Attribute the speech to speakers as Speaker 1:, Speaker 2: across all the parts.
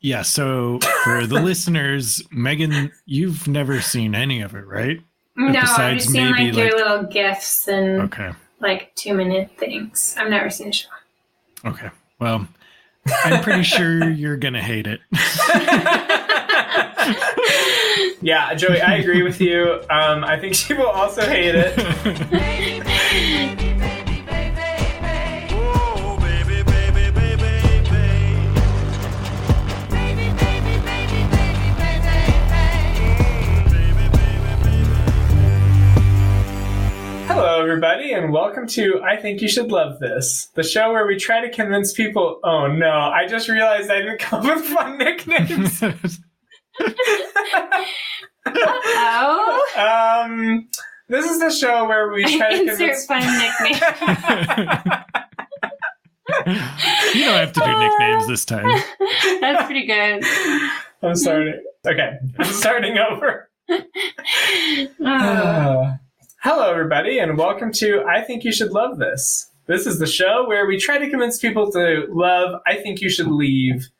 Speaker 1: Yeah, so for the listeners, Megan, you've never seen any of it, right?
Speaker 2: No, I've just seen
Speaker 1: maybe,
Speaker 2: like your
Speaker 1: like-
Speaker 2: little gifs and
Speaker 1: Okay.
Speaker 2: like two minute things. I've never seen a show.
Speaker 1: Okay. Well, I'm pretty sure you're going to hate it.
Speaker 3: yeah, Joey, I agree with you. Um, I think she will also hate it. everybody, and welcome to I Think You Should Love This, the show where we try to convince people. Oh no, I just realized I didn't come up with fun nicknames.
Speaker 2: Oh,
Speaker 3: um, this is the show where we try to
Speaker 2: insert
Speaker 3: convince.
Speaker 2: fun nickname.
Speaker 1: you don't have to do nicknames this time.
Speaker 2: That's pretty good.
Speaker 3: I'm starting. Okay, I'm starting over.
Speaker 2: Oh,
Speaker 3: Uh, hello, everybody, and welcome to I Think You Should Love This. This is the show where we try to convince people to love I Think You Should Leave.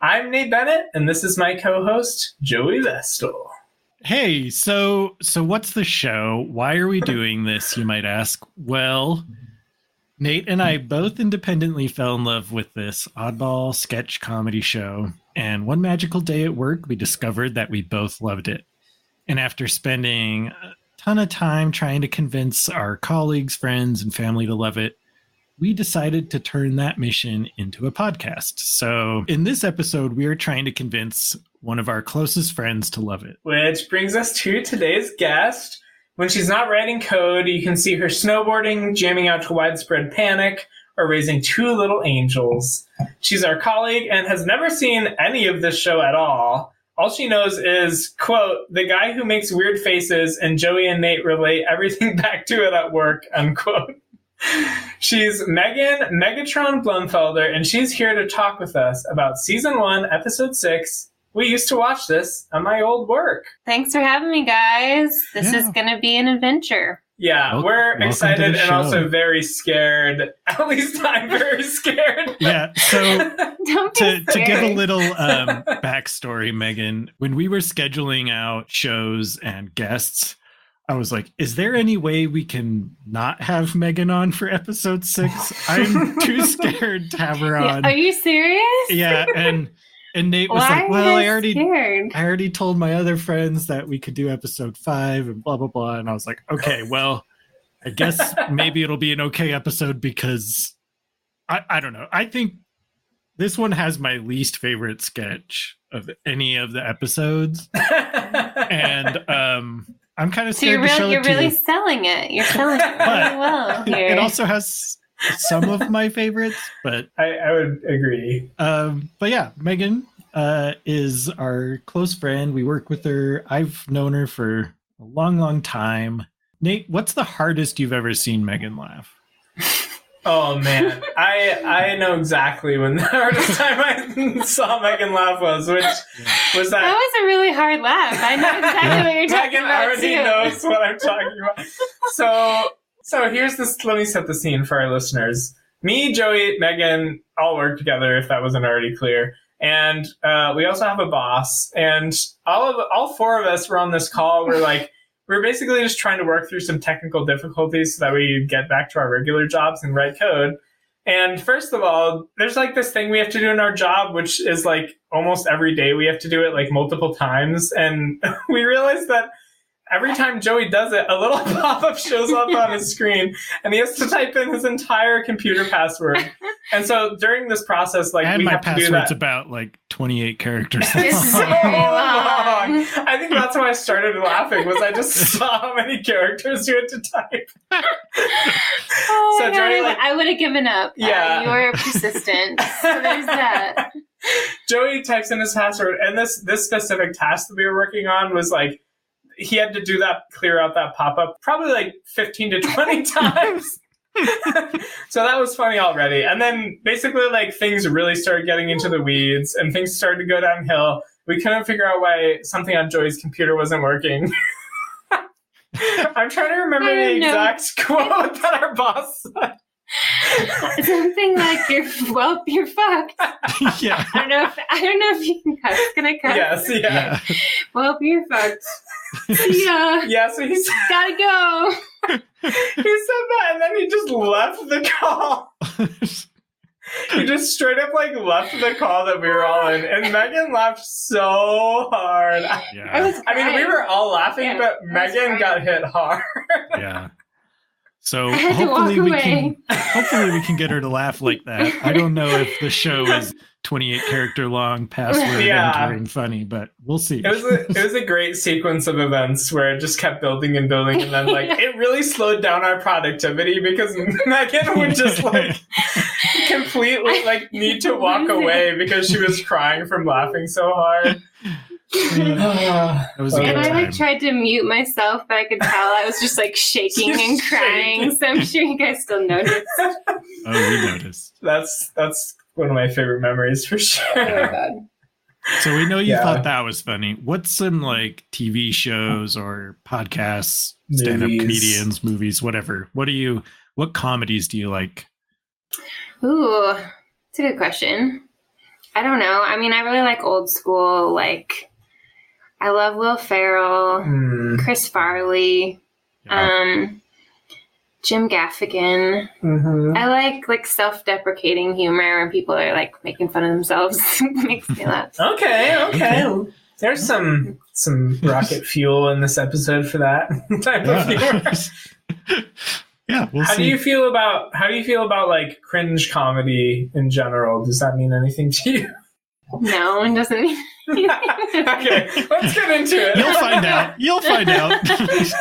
Speaker 3: I'm Nate Bennett, and this is my co host, Joey Vestal.
Speaker 1: Hey, so so what's the show? Why are we doing this, you might ask? Well, Nate and I both independently fell in love with this oddball sketch comedy show, and one magical day at work we discovered that we both loved it. And after spending ton of time trying to convince our colleagues, friends, and family to love it, we decided to turn that mission into a podcast. So, in this episode, we are trying to convince one of our closest friends to love it.
Speaker 3: Which brings us to today's guest. When she's not writing code, you can see her snowboarding, jamming out to widespread panic, or raising two little angels. She's our colleague and has never seen any of this show at all. All she knows is, quote, the guy who makes weird faces and Joey and Nate relate everything back to it at work, unquote. She's Megan Megatron Blumfelder, and she's here to talk with us about season one, episode six. We used to watch this at my old work.
Speaker 2: thanks for having me, guys. This is going to be an adventure.
Speaker 3: Yeah,
Speaker 1: Wel-
Speaker 3: we're excited and also very scared. At least I'm very scared.
Speaker 1: Yeah, so
Speaker 2: Don't
Speaker 1: to, to give a little um, backstory, Megan, when we were scheduling out shows and guests, I was like, is there any way we can not have Megan on for episode six? I'm too scared to have her
Speaker 2: Yeah,
Speaker 1: on.
Speaker 2: Are you serious?
Speaker 1: Yeah, and and Nate was
Speaker 2: Why
Speaker 1: like, well, I already
Speaker 2: scared?
Speaker 1: I already told my other friends that we could do episode five and blah blah blah. And I was like, okay, well, I guess maybe it'll be an okay episode because I, I don't know. I think this one has my least favorite sketch of any of the episodes. And um I'm kind of
Speaker 2: So you're
Speaker 1: scared to show
Speaker 2: really, you're
Speaker 1: it to
Speaker 2: really
Speaker 1: you.
Speaker 2: selling it. You're selling it really well here.
Speaker 1: It also has some of my favorites, but
Speaker 3: I, I would agree.
Speaker 1: Um, but yeah, Megan uh, is our close friend. We work with her. I've known her for a long, long time. Nate, what's the hardest you've ever seen Megan laugh?
Speaker 3: Oh man, I I know exactly when the hardest time I saw Megan laugh was, which was
Speaker 2: that
Speaker 3: that.
Speaker 2: was a really hard laugh. I know exactly what you're talking
Speaker 3: Megan
Speaker 2: about Megan
Speaker 3: already
Speaker 2: too.
Speaker 3: knows what I'm talking about. So so here's this. Let me set the scene for our listeners. Me, Joey, Megan all work together. If that wasn't already clear. And uh, we also have a boss, and all of all four of us were on this call. We're like, we're basically just trying to work through some technical difficulties so that we get back to our regular jobs and write code. And first of all, there's like this thing we have to do in our job, which is like almost every day we have to do it like multiple times. And we realized that every time Joey does it, a little pop up shows up on his screen and he has to type in his entire computer password. And so during this process, like
Speaker 1: and
Speaker 3: we
Speaker 1: my
Speaker 3: have to do
Speaker 1: password's
Speaker 3: that.
Speaker 1: about like 28 characters.
Speaker 2: It's
Speaker 3: so long.
Speaker 2: long.
Speaker 3: I think that's why I started laughing was I just saw how many characters you had to type.
Speaker 2: Oh
Speaker 3: So
Speaker 2: my God,
Speaker 3: Joey,
Speaker 2: I would-
Speaker 3: like-
Speaker 2: I would have given up.
Speaker 3: Yeah.
Speaker 2: Uh, you were persistent. so there's that.
Speaker 3: Joey types in his password, and this this specific task that we were working on was like he had to do that, clear out that pop up, probably like fifteen to twenty times. so that was funny already, and then basically like things really started getting into the weeds, and things started to go downhill. We couldn't figure out why something on Joey's computer wasn't working. I'm trying to remember the
Speaker 2: know.
Speaker 3: exact quote that our boss said.
Speaker 2: Something like you're well, you're fucked.
Speaker 1: yeah.
Speaker 2: I don't know if I don't know if you can cuss. Can I cuss?
Speaker 3: yes, yeah.
Speaker 1: Yeah.
Speaker 2: Well, you're fucked. See ya.
Speaker 3: Yeah, so he said,
Speaker 2: Gotta go.
Speaker 3: he said that and then he just left the call. He just straight up like left the call that we were all in. And Megan laughed so hard. I,
Speaker 2: I was.
Speaker 3: I mean, we were all laughing,
Speaker 2: Yeah,
Speaker 3: but Megan got hit hard.
Speaker 1: Yeah. So
Speaker 2: I had to walk
Speaker 1: hopefully we
Speaker 2: away.
Speaker 1: can hopefully we can get her to laugh like that. I don't know if the show is 28 character long password
Speaker 3: Yeah.
Speaker 1: entering funny, but we'll see.
Speaker 3: It was a, it was a great sequence of events where it just kept building and building, and then like it really slowed down our productivity because Megan would just like completely like need to walk away because she was crying from laughing so hard.
Speaker 1: That was
Speaker 2: And I like tried to mute myself, but I could tell I was just like shaking
Speaker 3: Just
Speaker 2: and crying.
Speaker 3: shaking.
Speaker 2: So I'm sure you guys still noticed.
Speaker 1: oh, we noticed.
Speaker 3: that's that's one of my favorite memories for
Speaker 2: Oh my
Speaker 3: sure.
Speaker 2: god.
Speaker 1: So we know you
Speaker 3: Yeah.
Speaker 1: thought that was funny. What's some like TV shows or podcasts, stand up
Speaker 3: Movies.
Speaker 1: comedians, movies, whatever? What do you what comedies do you like?
Speaker 2: Ooh, it's a good question. I don't know. I mean, I really like old school. Like, I love Will Ferrell,
Speaker 3: Hmm.
Speaker 2: Chris Farley, um, Jim Gaffigan.
Speaker 3: Mhm.
Speaker 2: I like like self-deprecating humor when people are like making fun of themselves. Makes me laugh.
Speaker 3: Okay, okay. There's some some rocket fuel in this episode for that type of humor.
Speaker 1: Yeah. yeah, we'll
Speaker 3: How
Speaker 1: see.
Speaker 3: do you feel about how do you feel about like cringe comedy in general? Does that mean anything to you?
Speaker 2: No, it doesn't. mean
Speaker 3: okay, let's get into it.
Speaker 1: You'll find out. You'll find out.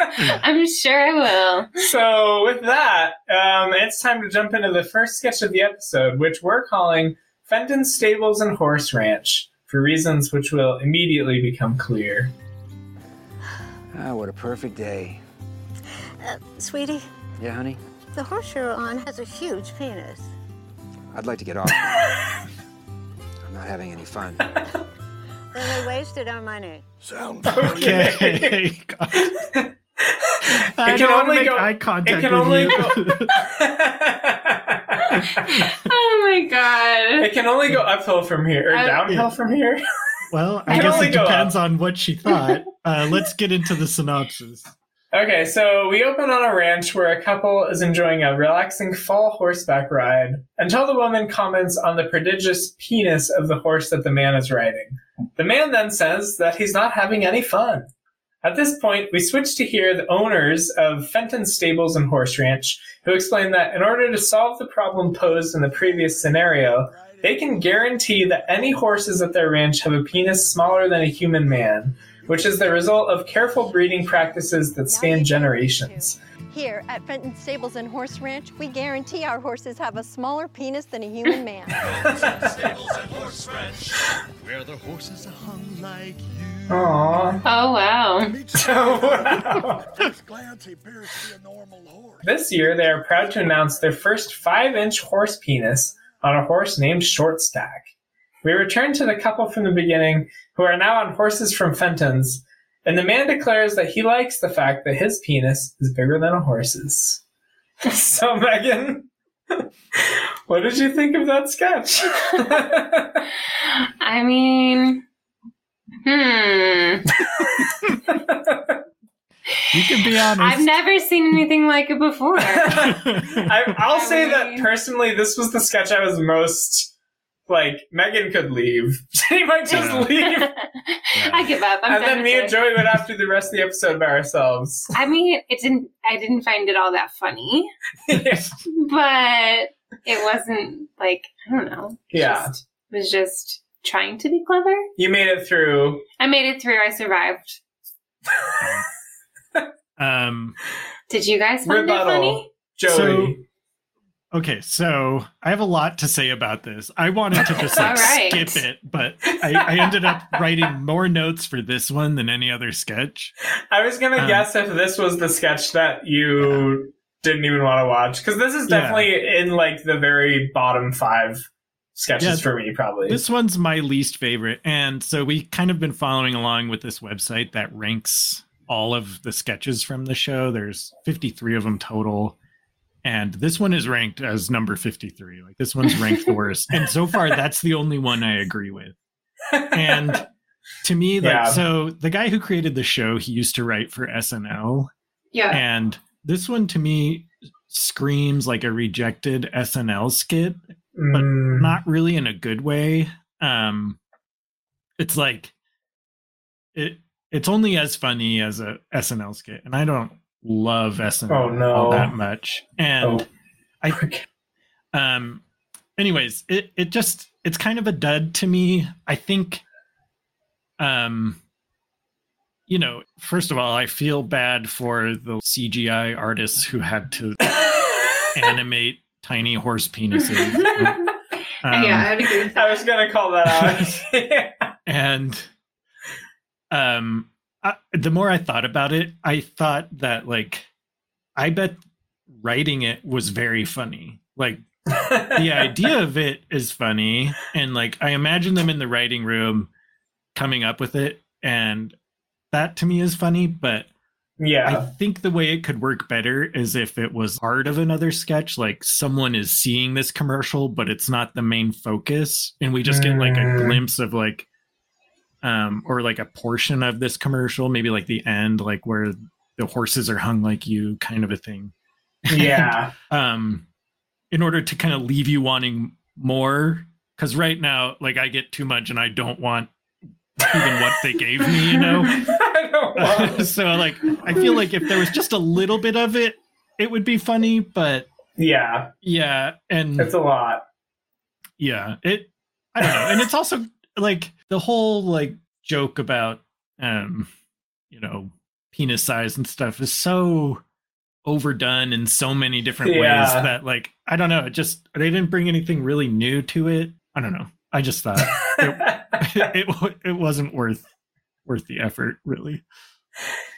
Speaker 2: I'm sure I will.
Speaker 3: So with that, um, it's time to jump into the first sketch of the episode, which we're calling Fenton Stables and Horse Ranch, for reasons which will immediately become clear.
Speaker 4: Ah, what a perfect day.
Speaker 5: Sweetie,
Speaker 4: Yeah, honey?
Speaker 5: the horse you're on has a huge penis.
Speaker 4: I'd like to get off. I'm not having any fun.
Speaker 5: Then they wasted our money.
Speaker 1: okay. God. I
Speaker 3: can
Speaker 1: don't want to
Speaker 3: only
Speaker 1: make
Speaker 3: go-
Speaker 1: eye
Speaker 3: it can
Speaker 1: with
Speaker 3: only
Speaker 1: you.
Speaker 2: Oh my god.
Speaker 3: it can only go uphill from here, or
Speaker 2: I-
Speaker 3: downhill from here.
Speaker 1: well,
Speaker 3: I
Speaker 1: I guess it
Speaker 3: go
Speaker 1: depends on what she thought. Uh, let's get into the synopsis.
Speaker 3: Okay, so we open on a ranch where a couple is enjoying a relaxing fall horseback ride until the woman comments on the prodigious penis of the horse that the man is riding. The man then says that he's not having any fun. At this point, we switch to hear the owners of Fenton Stables and Horse Ranch, who explain that in order to solve the problem posed in the previous scenario, they can guarantee that any horses at their ranch have a penis smaller than a human man, which is the result of careful breeding practices that span generations.
Speaker 6: Here at Fenton Stables and Horse Ranch, we guarantee our horses have a smaller penis than a human man.
Speaker 7: Where the horses are hung like you.
Speaker 3: Aww.
Speaker 2: Oh wow.
Speaker 3: Oh, wow.
Speaker 7: First glance, he appears to be a normal horse.
Speaker 3: This year, they are proud to announce their first five inch horse penis on a horse named Shortstack. We return to the couple from the beginning, who are now on horses from Fenton's, and the man declares that he likes the fact that his penis is bigger than a horse's. so, Megan, what did you think of that sketch?
Speaker 2: I mean, hmm.
Speaker 1: You can be honest.
Speaker 2: I've never seen anything like it before.
Speaker 3: I, I'll say that personally, this was the sketch I was most like. Megan could leave; she might just
Speaker 1: Yeah.
Speaker 3: leave,
Speaker 2: I give up. I'm
Speaker 3: and then me
Speaker 2: with
Speaker 3: and. Joey went have to the rest of the episode by ourselves.
Speaker 2: I mean, it didn't. I didn't find it all that funny,
Speaker 3: yeah.
Speaker 2: but it wasn't like I don't know. It
Speaker 3: Yeah.
Speaker 2: just, it was just trying to be clever.
Speaker 3: You made it through.
Speaker 2: I made it through. I survived.
Speaker 1: um,
Speaker 2: Did you guys find
Speaker 3: Rebuttal.
Speaker 2: it funny?
Speaker 3: Joey.
Speaker 1: Okay, so I have a lot to say about this. I wanted to just like
Speaker 2: All right.
Speaker 1: skip it, but I, I ended up writing more notes for this one than any other sketch.
Speaker 3: I was gonna
Speaker 1: Um,
Speaker 3: guess if this was the sketch that you didn't even want to watch because this is
Speaker 1: Yeah.
Speaker 3: definitely in like the very bottom five sketches
Speaker 1: Yeah,
Speaker 3: for me, probably.
Speaker 1: This one's my least favorite. And so we kind of been following along with this website that ranks all of the sketches from the show. There's 53 of them total. And this one is ranked as number 53. Like this one's ranked the worst. And so far that's the only one I agree with. And to me like
Speaker 3: Yeah.
Speaker 1: so the guy who created the show, he used to write for SNL
Speaker 2: Yeah.
Speaker 1: and this one to me screams like a rejected SNL skit but
Speaker 3: Mm,
Speaker 1: not really in a good way. Um, it's like it. It's only as funny as a SNL skit, and I don't love SNL
Speaker 3: Oh, no.
Speaker 1: all that much. And
Speaker 3: Oh.
Speaker 1: I, um, anyways, it it just it's kind of a dud to me. I think, um, you know, first of all, I feel bad for the CGI artists who had to animate tiny horse penises. Um,
Speaker 2: yeah, I would agree with that.
Speaker 3: I was gonna call that out.
Speaker 1: and um The more i thought about it i thought that like i bet writing it was very funny like the idea of it is funny and like i imagine them in the writing room coming up with it and that to me is funny but
Speaker 3: yeah.
Speaker 1: I think the way it could work better is if it was part of another sketch, like someone is seeing this commercial, but it's not the main focus, and we just get like a
Speaker 3: Mm.
Speaker 1: glimpse of like, um, or like a portion of this commercial, maybe like the end, like where the horses are hung like you, kind of a thing.
Speaker 3: Yeah.
Speaker 1: Um, in order to kind of leave you wanting more, because right now, like I get too much, and I don't want even what they gave me, you know.
Speaker 3: I don't want
Speaker 1: so like I feel like if there was just a little bit of it, it would be funny, but
Speaker 3: Yeah,
Speaker 1: yeah, and
Speaker 3: it's a lot.
Speaker 1: yeah, it I don't know. And it's also like the whole like joke about um you know, penis size and stuff is so overdone in so many different ways that like I don't know, it just they didn't bring anything really new to it. I don't know. I just thought it it, it wasn't worth worth the effort really.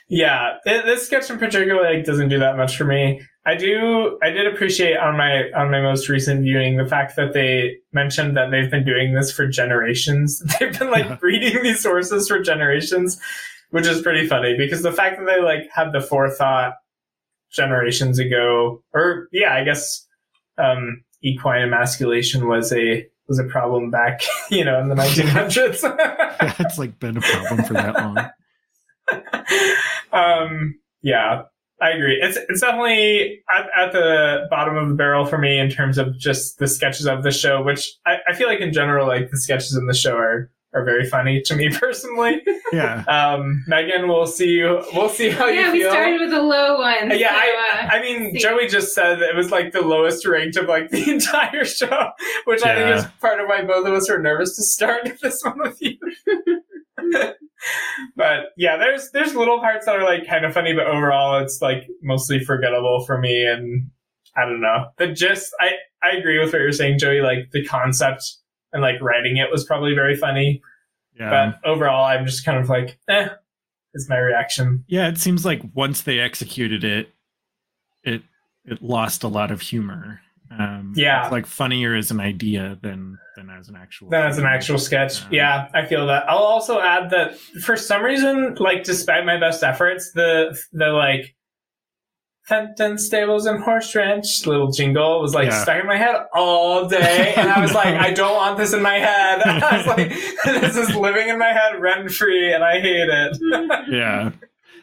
Speaker 3: yeah, th- this sketch in particular like doesn't do that much for me. I do. I did appreciate on my on my most recent viewing the fact that they mentioned that they've been doing this for generations. They've been like
Speaker 1: Yeah.
Speaker 3: breeding these horses for generations, which is pretty funny because the fact that they like had the forethought generations ago, or yeah, I guess um, equine emasculation was a was a problem back, you know, in the 1900s.
Speaker 1: Yeah, it's like been a problem for that long.
Speaker 3: um, yeah, I agree. It's it's definitely at, at the bottom of the barrel for me in terms of just the sketches of the show, which I, I feel like in general, like the sketches in the show are are very funny to me personally.
Speaker 1: Yeah.
Speaker 3: Um, Megan, we'll see you. We'll see how
Speaker 2: yeah,
Speaker 3: you
Speaker 2: we
Speaker 3: feel.
Speaker 2: started with a low one.
Speaker 3: yeah,
Speaker 2: so,
Speaker 3: I,
Speaker 2: uh,
Speaker 3: I mean,
Speaker 2: see.
Speaker 3: Joey just said it was like the lowest ranked of like the entire show, which I think is part of why both of us were nervous to start this one with you. but yeah, there's there's little parts that are like kind of funny, but overall it's like mostly forgettable for me. And I don't know. The gist, I I agree with what you're saying, Joey. Like the concept and like writing it was probably very funny,
Speaker 1: Yeah.
Speaker 3: but overall, I'm just kind of like, eh, is my reaction.
Speaker 1: yeah, it seems like once they executed it, it it lost a lot of humor. Um
Speaker 3: Yeah.
Speaker 1: It's like funnier as an idea than than as an actual
Speaker 3: than as an actual sketch. Yeah, I feel that. I'll also add that for some reason, like despite my best efforts, the the like Fenton Stables and Horse Ranch little jingle was like
Speaker 1: Yeah.
Speaker 3: stuck in my head all day, and I was like, I don't want this in my head. I was like, this is living in my head rent free, and I hate it.
Speaker 1: Yeah.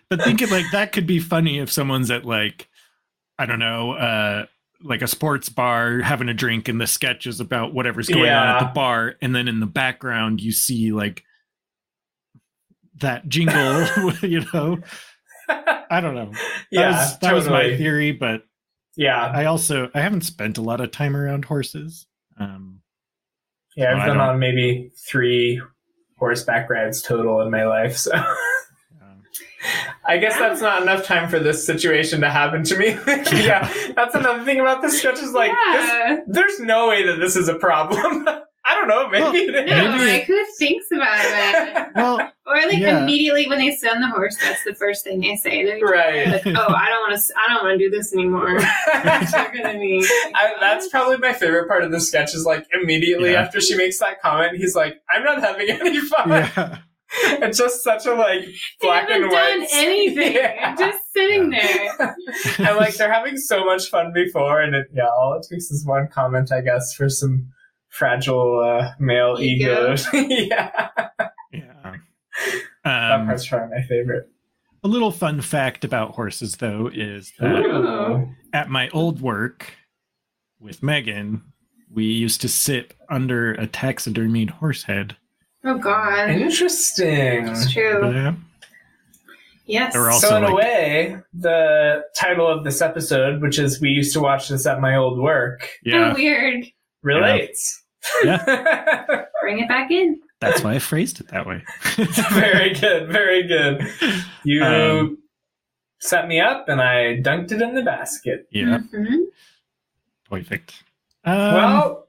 Speaker 1: But think of like that could be funny if someone's at like I don't know, uh like a sports bar having a drink and the sketch is about whatever's going on at the bar and then in the background you see like that jingle, you know. I don't know. That
Speaker 3: yeah,
Speaker 1: was, that was my theory, but
Speaker 3: Yeah,
Speaker 1: I also I haven't spent a lot of time around horses. Um
Speaker 3: yeah.
Speaker 1: I
Speaker 3: I've been on maybe three horseback rides total in my life, so. I guess that's not enough time for this situation to happen to me. yeah, that's another thing about this sketch is like,
Speaker 2: Yeah.
Speaker 3: this, there's no way that this is a problem. I don't know, maybe
Speaker 1: Well,
Speaker 3: it is.
Speaker 2: no,
Speaker 1: maybe-
Speaker 2: like who thinks about it?
Speaker 1: well,
Speaker 2: Or like
Speaker 1: Yeah.
Speaker 2: immediately when they send the horse, that's the first thing they say. They're
Speaker 3: Right.
Speaker 2: like, "Oh, I don't want to. I don't want to do this anymore." They're gonna be.
Speaker 3: I, that's probably my favorite part of the sketch is like immediately
Speaker 1: Yeah.
Speaker 3: after she makes that comment, he's like, I'm not having any fun.
Speaker 1: yeah.
Speaker 3: it's just such a like
Speaker 2: They
Speaker 3: black
Speaker 2: haven't
Speaker 3: and
Speaker 2: done anything.
Speaker 3: Yeah.
Speaker 2: They're just sitting there.
Speaker 3: and like they're having so much fun before, and it, yeah, all it takes is one comment, I guess, for some fragile uh, male
Speaker 2: Ego.
Speaker 3: egos. yeah,
Speaker 1: Yeah.
Speaker 3: that
Speaker 1: Um,
Speaker 3: part's probably my favorite.
Speaker 1: a little fun fact about horses, though, is that
Speaker 3: Ooh.
Speaker 1: at my old work with Megan, we used to sit under a taxidermied horse head.
Speaker 2: Oh God,
Speaker 3: Interesting.
Speaker 2: it's true.
Speaker 1: Yeah.
Speaker 2: Yes.
Speaker 3: So in a way, the title of this episode, which is "We used to watch this at my old work,"
Speaker 2: Oh,
Speaker 1: Yeah.
Speaker 2: weird.
Speaker 3: Relates.
Speaker 2: Bring it back in.
Speaker 1: That's why I phrased it that way.
Speaker 3: very good, very good. You
Speaker 1: Um,
Speaker 3: set me up, and I dunked it in the basket.
Speaker 1: Yeah.
Speaker 2: Mhm.
Speaker 1: Perfect. Um,
Speaker 3: well,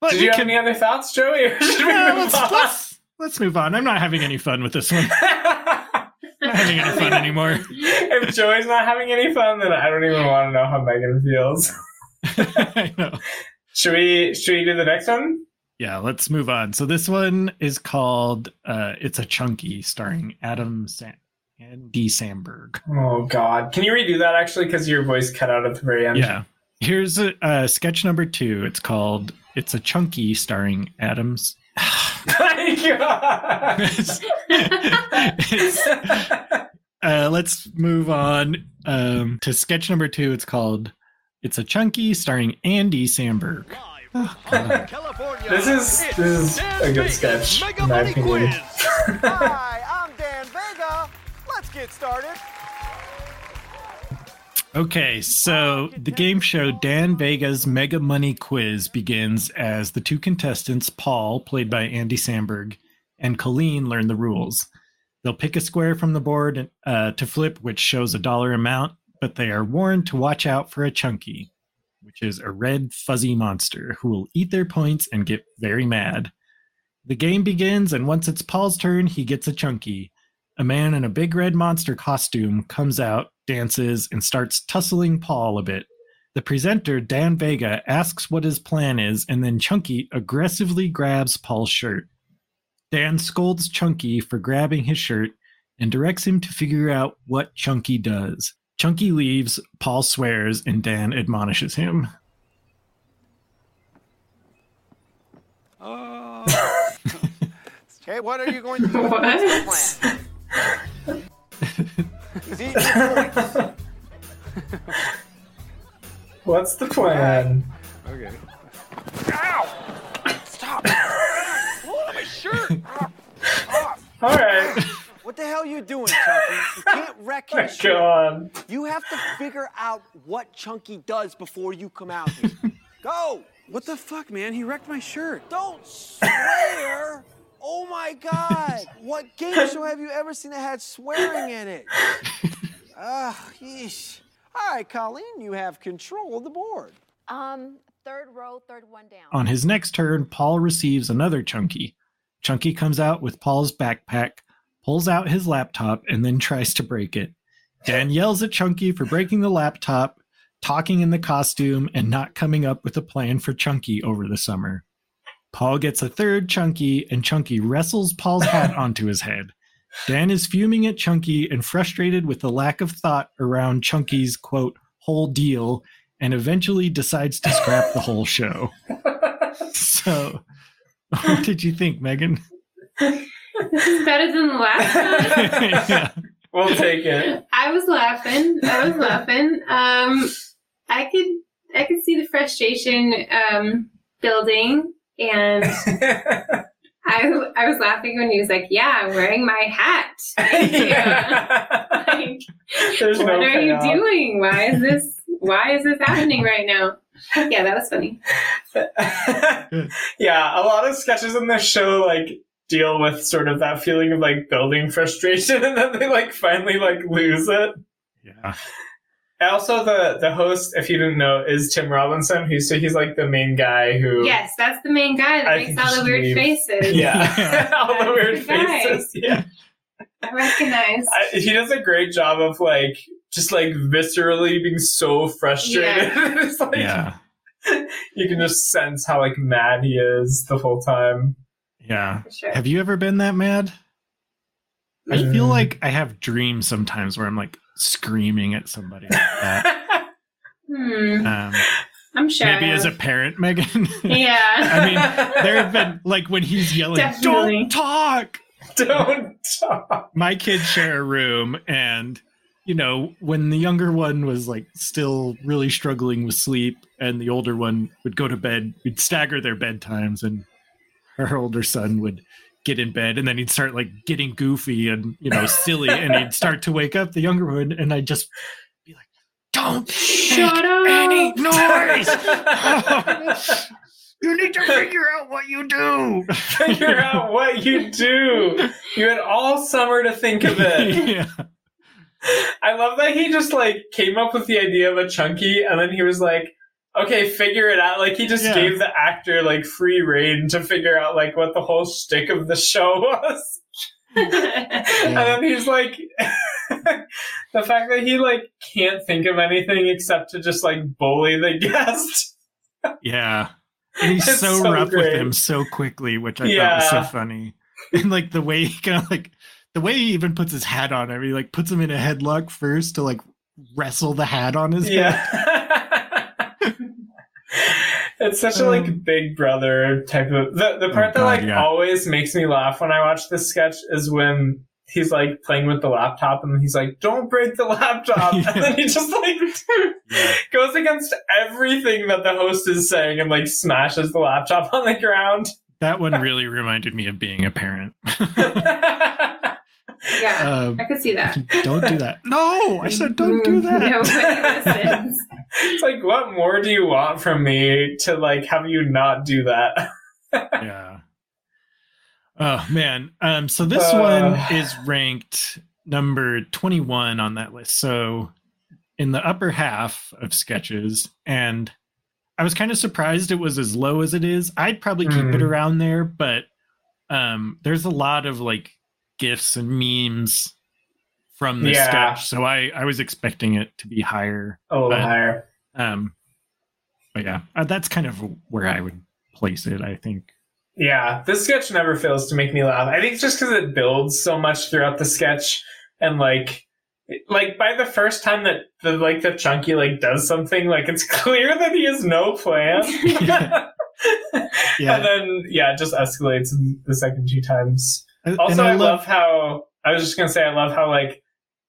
Speaker 1: but
Speaker 3: did
Speaker 1: we
Speaker 3: you have
Speaker 1: can-
Speaker 3: any other thoughts, Joey? Or should we
Speaker 1: Yeah,
Speaker 3: move
Speaker 1: let's,
Speaker 3: on?
Speaker 1: let's, let's move on. I'm not having any fun with this one. not having any fun anymore.
Speaker 3: if Joey's not having any fun, then I don't even want to know how Megan feels.
Speaker 1: I know.
Speaker 3: Should we? Should we do the next one?
Speaker 1: Yeah, let's move on. So this one is called uh, "It's a Chunky," starring Adam Sam- Andy Samberg.
Speaker 3: Oh God! Can you redo that actually? Because your voice cut out at the very end.
Speaker 1: Yeah. Here's a, uh, sketch number two. It's called "It's a Chunky," starring Adams.
Speaker 3: My God.
Speaker 1: It's- uh, let's move on um, to sketch number two. It's called "It's a Chunky," starring Andy Samberg. Oh,
Speaker 7: California.
Speaker 3: This is- this is a good sketch,
Speaker 7: Mega
Speaker 3: in my
Speaker 7: Money
Speaker 3: opinion.
Speaker 7: Quiz. Hi, I'm Dan Vega. Let's get started.
Speaker 1: Okay, so the game show Dan Vega's Mega Money Quiz begins as the two contestants, Paul, played by Andy Samberg, and Colleen learn the rules. They'll pick a square from the board uh, to flip, which shows a dollar amount, but they are warned to watch out for a chunky, which is a red fuzzy monster who will eat their points and get very mad. The game begins, and once it's Paul's turn, he gets a chunky. A man in a big red monster costume comes out, dances, and starts tussling Paul a bit. The presenter, Dan Vega, asks what his plan is, and then Chunky aggressively grabs Paul's shirt. Dan scolds Chunky for grabbing his shirt and directs him to figure out what Chunky does. Chunky leaves, Paul swears, and Dan admonishes him. Oh.
Speaker 8: Okay, what are you going to do?
Speaker 2: What?
Speaker 8: What's the plan? He's eating.
Speaker 3: What's the plan?
Speaker 8: Okay. Ow! Stop! Hold on my shirt!
Speaker 3: All right.
Speaker 8: What the hell are you doing, Chunky? You can't wreck your
Speaker 3: Go
Speaker 8: shirt.
Speaker 3: on.
Speaker 8: You have to figure out what Chunky does before you come out here. Go! What the fuck, man? He wrecked my shirt. Don't swear! Oh my god! What game show have you ever seen that had swearing in it? Ugh, yeesh. All right, Colleen, you have control of the board.
Speaker 6: Um, third row, third one down.
Speaker 1: On his next turn, Paul receives another Chunky. Chunky comes out with Paul's backpack, pulls out his laptop, and then tries to break it. Dan yells at Chunky for breaking the laptop, talking in the costume, and not coming up with a plan for Chunky over the summer. Paul gets a third Chunky, and Chunky wrestles Paul's hat onto his head. Dan is fuming at Chunky and frustrated with the lack of thought around Chunky's quote, whole deal, and eventually decides to scrap the whole show. So, what did you think, Megan?
Speaker 2: This is better than the last time.
Speaker 1: yeah.
Speaker 3: We'll take it.
Speaker 2: I was laughing. I was laughing. Um, I could I could see the frustration um, building, and I I was laughing when he was like, "Yeah, I'm wearing my hat."
Speaker 3: yeah.
Speaker 2: like,
Speaker 3: There's
Speaker 2: what
Speaker 3: no
Speaker 2: are you
Speaker 3: payoff.
Speaker 2: doing? Why is this? Why is this happening right now? Yeah, that was funny.
Speaker 3: yeah, a lot of sketches in this show like deal with sort of that feeling of like building frustration and then they like finally like lose it.
Speaker 1: Yeah.
Speaker 3: And also the the host, if you didn't know, is Tim Robinson. He's so he's like the main guy who
Speaker 2: Yes, that's the main guy that
Speaker 3: I
Speaker 2: makes all the weird
Speaker 3: leave.
Speaker 2: faces.
Speaker 3: Yeah. All the weird
Speaker 2: the
Speaker 3: faces. Yeah.
Speaker 2: I recognize.
Speaker 3: I, he does a great job of like just like viscerally being so frustrated. it's like
Speaker 1: Yeah.
Speaker 3: you can just sense how like mad he is the whole time.
Speaker 1: Yeah.
Speaker 2: Sure.
Speaker 1: Have you ever been that mad? I feel
Speaker 3: Mm.
Speaker 1: like I have dreams sometimes where I'm like screaming at somebody like that.
Speaker 2: Hmm.
Speaker 1: Um,
Speaker 2: I'm sure.
Speaker 1: maybe as a parent, Megan.
Speaker 2: Yeah.
Speaker 1: I mean, there have been like when he's yelling,
Speaker 2: Definitely.
Speaker 1: "Don't talk."
Speaker 3: Don't talk.
Speaker 1: My kids share a room, and you know, when the younger one was like still really struggling with sleep, and the older one would go to bed, we'd stagger their bedtimes, and her older son would get in bed, and then he'd start like getting goofy and you know silly, and he'd start to wake up the younger one, and I'd just be like, "Don't
Speaker 2: Shut
Speaker 1: make
Speaker 2: up.
Speaker 1: any noise." You need to figure out what you do.
Speaker 3: Figure out what you do. You had all summer to think of it.
Speaker 1: yeah.
Speaker 3: I love that he just like came up with the idea of a chunky and then he was like, okay, figure it out. Like he just
Speaker 1: Yeah.
Speaker 3: gave the actor like free reign to figure out like what the whole shtick of the show was. And then he's like, the fact that he like can't think of anything except to just like bully the guest.
Speaker 1: Yeah. And he's so,
Speaker 3: so
Speaker 1: rough
Speaker 3: great.
Speaker 1: with him so quickly, which I thought was so funny. And like the way he kind of like the way he even puts his hat on him, he like puts him in a headlock first to like wrestle the hat on his head.
Speaker 3: It's such a like
Speaker 1: Um,
Speaker 3: big brother type of the the part that
Speaker 1: God,
Speaker 3: like
Speaker 1: yeah.
Speaker 3: always makes me laugh when I watch this sketch is when he's like playing with the laptop and he's like, Don't break the laptop
Speaker 1: Yeah.
Speaker 3: and then he just like
Speaker 1: Yeah.
Speaker 3: goes against everything that the host is saying and like smashes the laptop on the ground.
Speaker 1: That one really reminded me of being a parent.
Speaker 2: Yeah.
Speaker 1: um,
Speaker 2: I could see that.
Speaker 1: don't do that. No, I said don't do that.
Speaker 2: Nobody
Speaker 3: it's like what more do you want from me to like have you not do that?
Speaker 1: yeah. Oh man. Um so this
Speaker 3: Uh.
Speaker 1: one is ranked number 21 on that list. So in the upper half of sketches and I was kind of surprised it was as low as it is. I'd probably keep it
Speaker 3: Mm.
Speaker 1: around there, but um there's a lot of like gifs and memes from this
Speaker 3: Yeah.
Speaker 1: sketch. So I I was expecting it to be higher.
Speaker 3: Little
Speaker 1: But-
Speaker 3: higher.
Speaker 1: Um but yeah, uh, that's kind of where I would place it, I think.
Speaker 3: Yeah, this sketch never fails to make me laugh. I think just because it builds so much throughout the sketch, and like, like by the first time that the like the chunky like does something, like it's clear that he has no plan.
Speaker 1: Yeah. Yeah.
Speaker 3: and then yeah, it just escalates in the second two times.
Speaker 1: And-
Speaker 3: Also,
Speaker 1: and
Speaker 3: I, love how I was just gonna say I love how like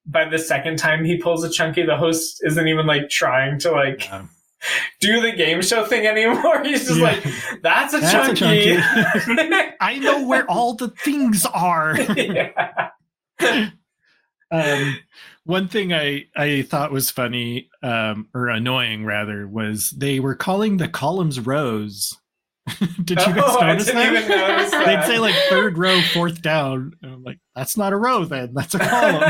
Speaker 3: by the second time he pulls a chunky, the host isn't even like trying to like
Speaker 1: Um,
Speaker 3: do the game show thing anymore. He's just
Speaker 1: Yeah.
Speaker 3: like, that's a
Speaker 1: That's a
Speaker 3: chunky.
Speaker 1: I know where all the things are.
Speaker 3: yeah.
Speaker 1: um, one thing I I thought was funny, um, or annoying rather, was they were calling the columns rows. Did you guys
Speaker 3: Oh, I
Speaker 1: notice
Speaker 3: didn't
Speaker 1: that?
Speaker 3: even notice that.
Speaker 1: They'd say like third row, fourth down. And I'm like, that's not a row then. That's a column.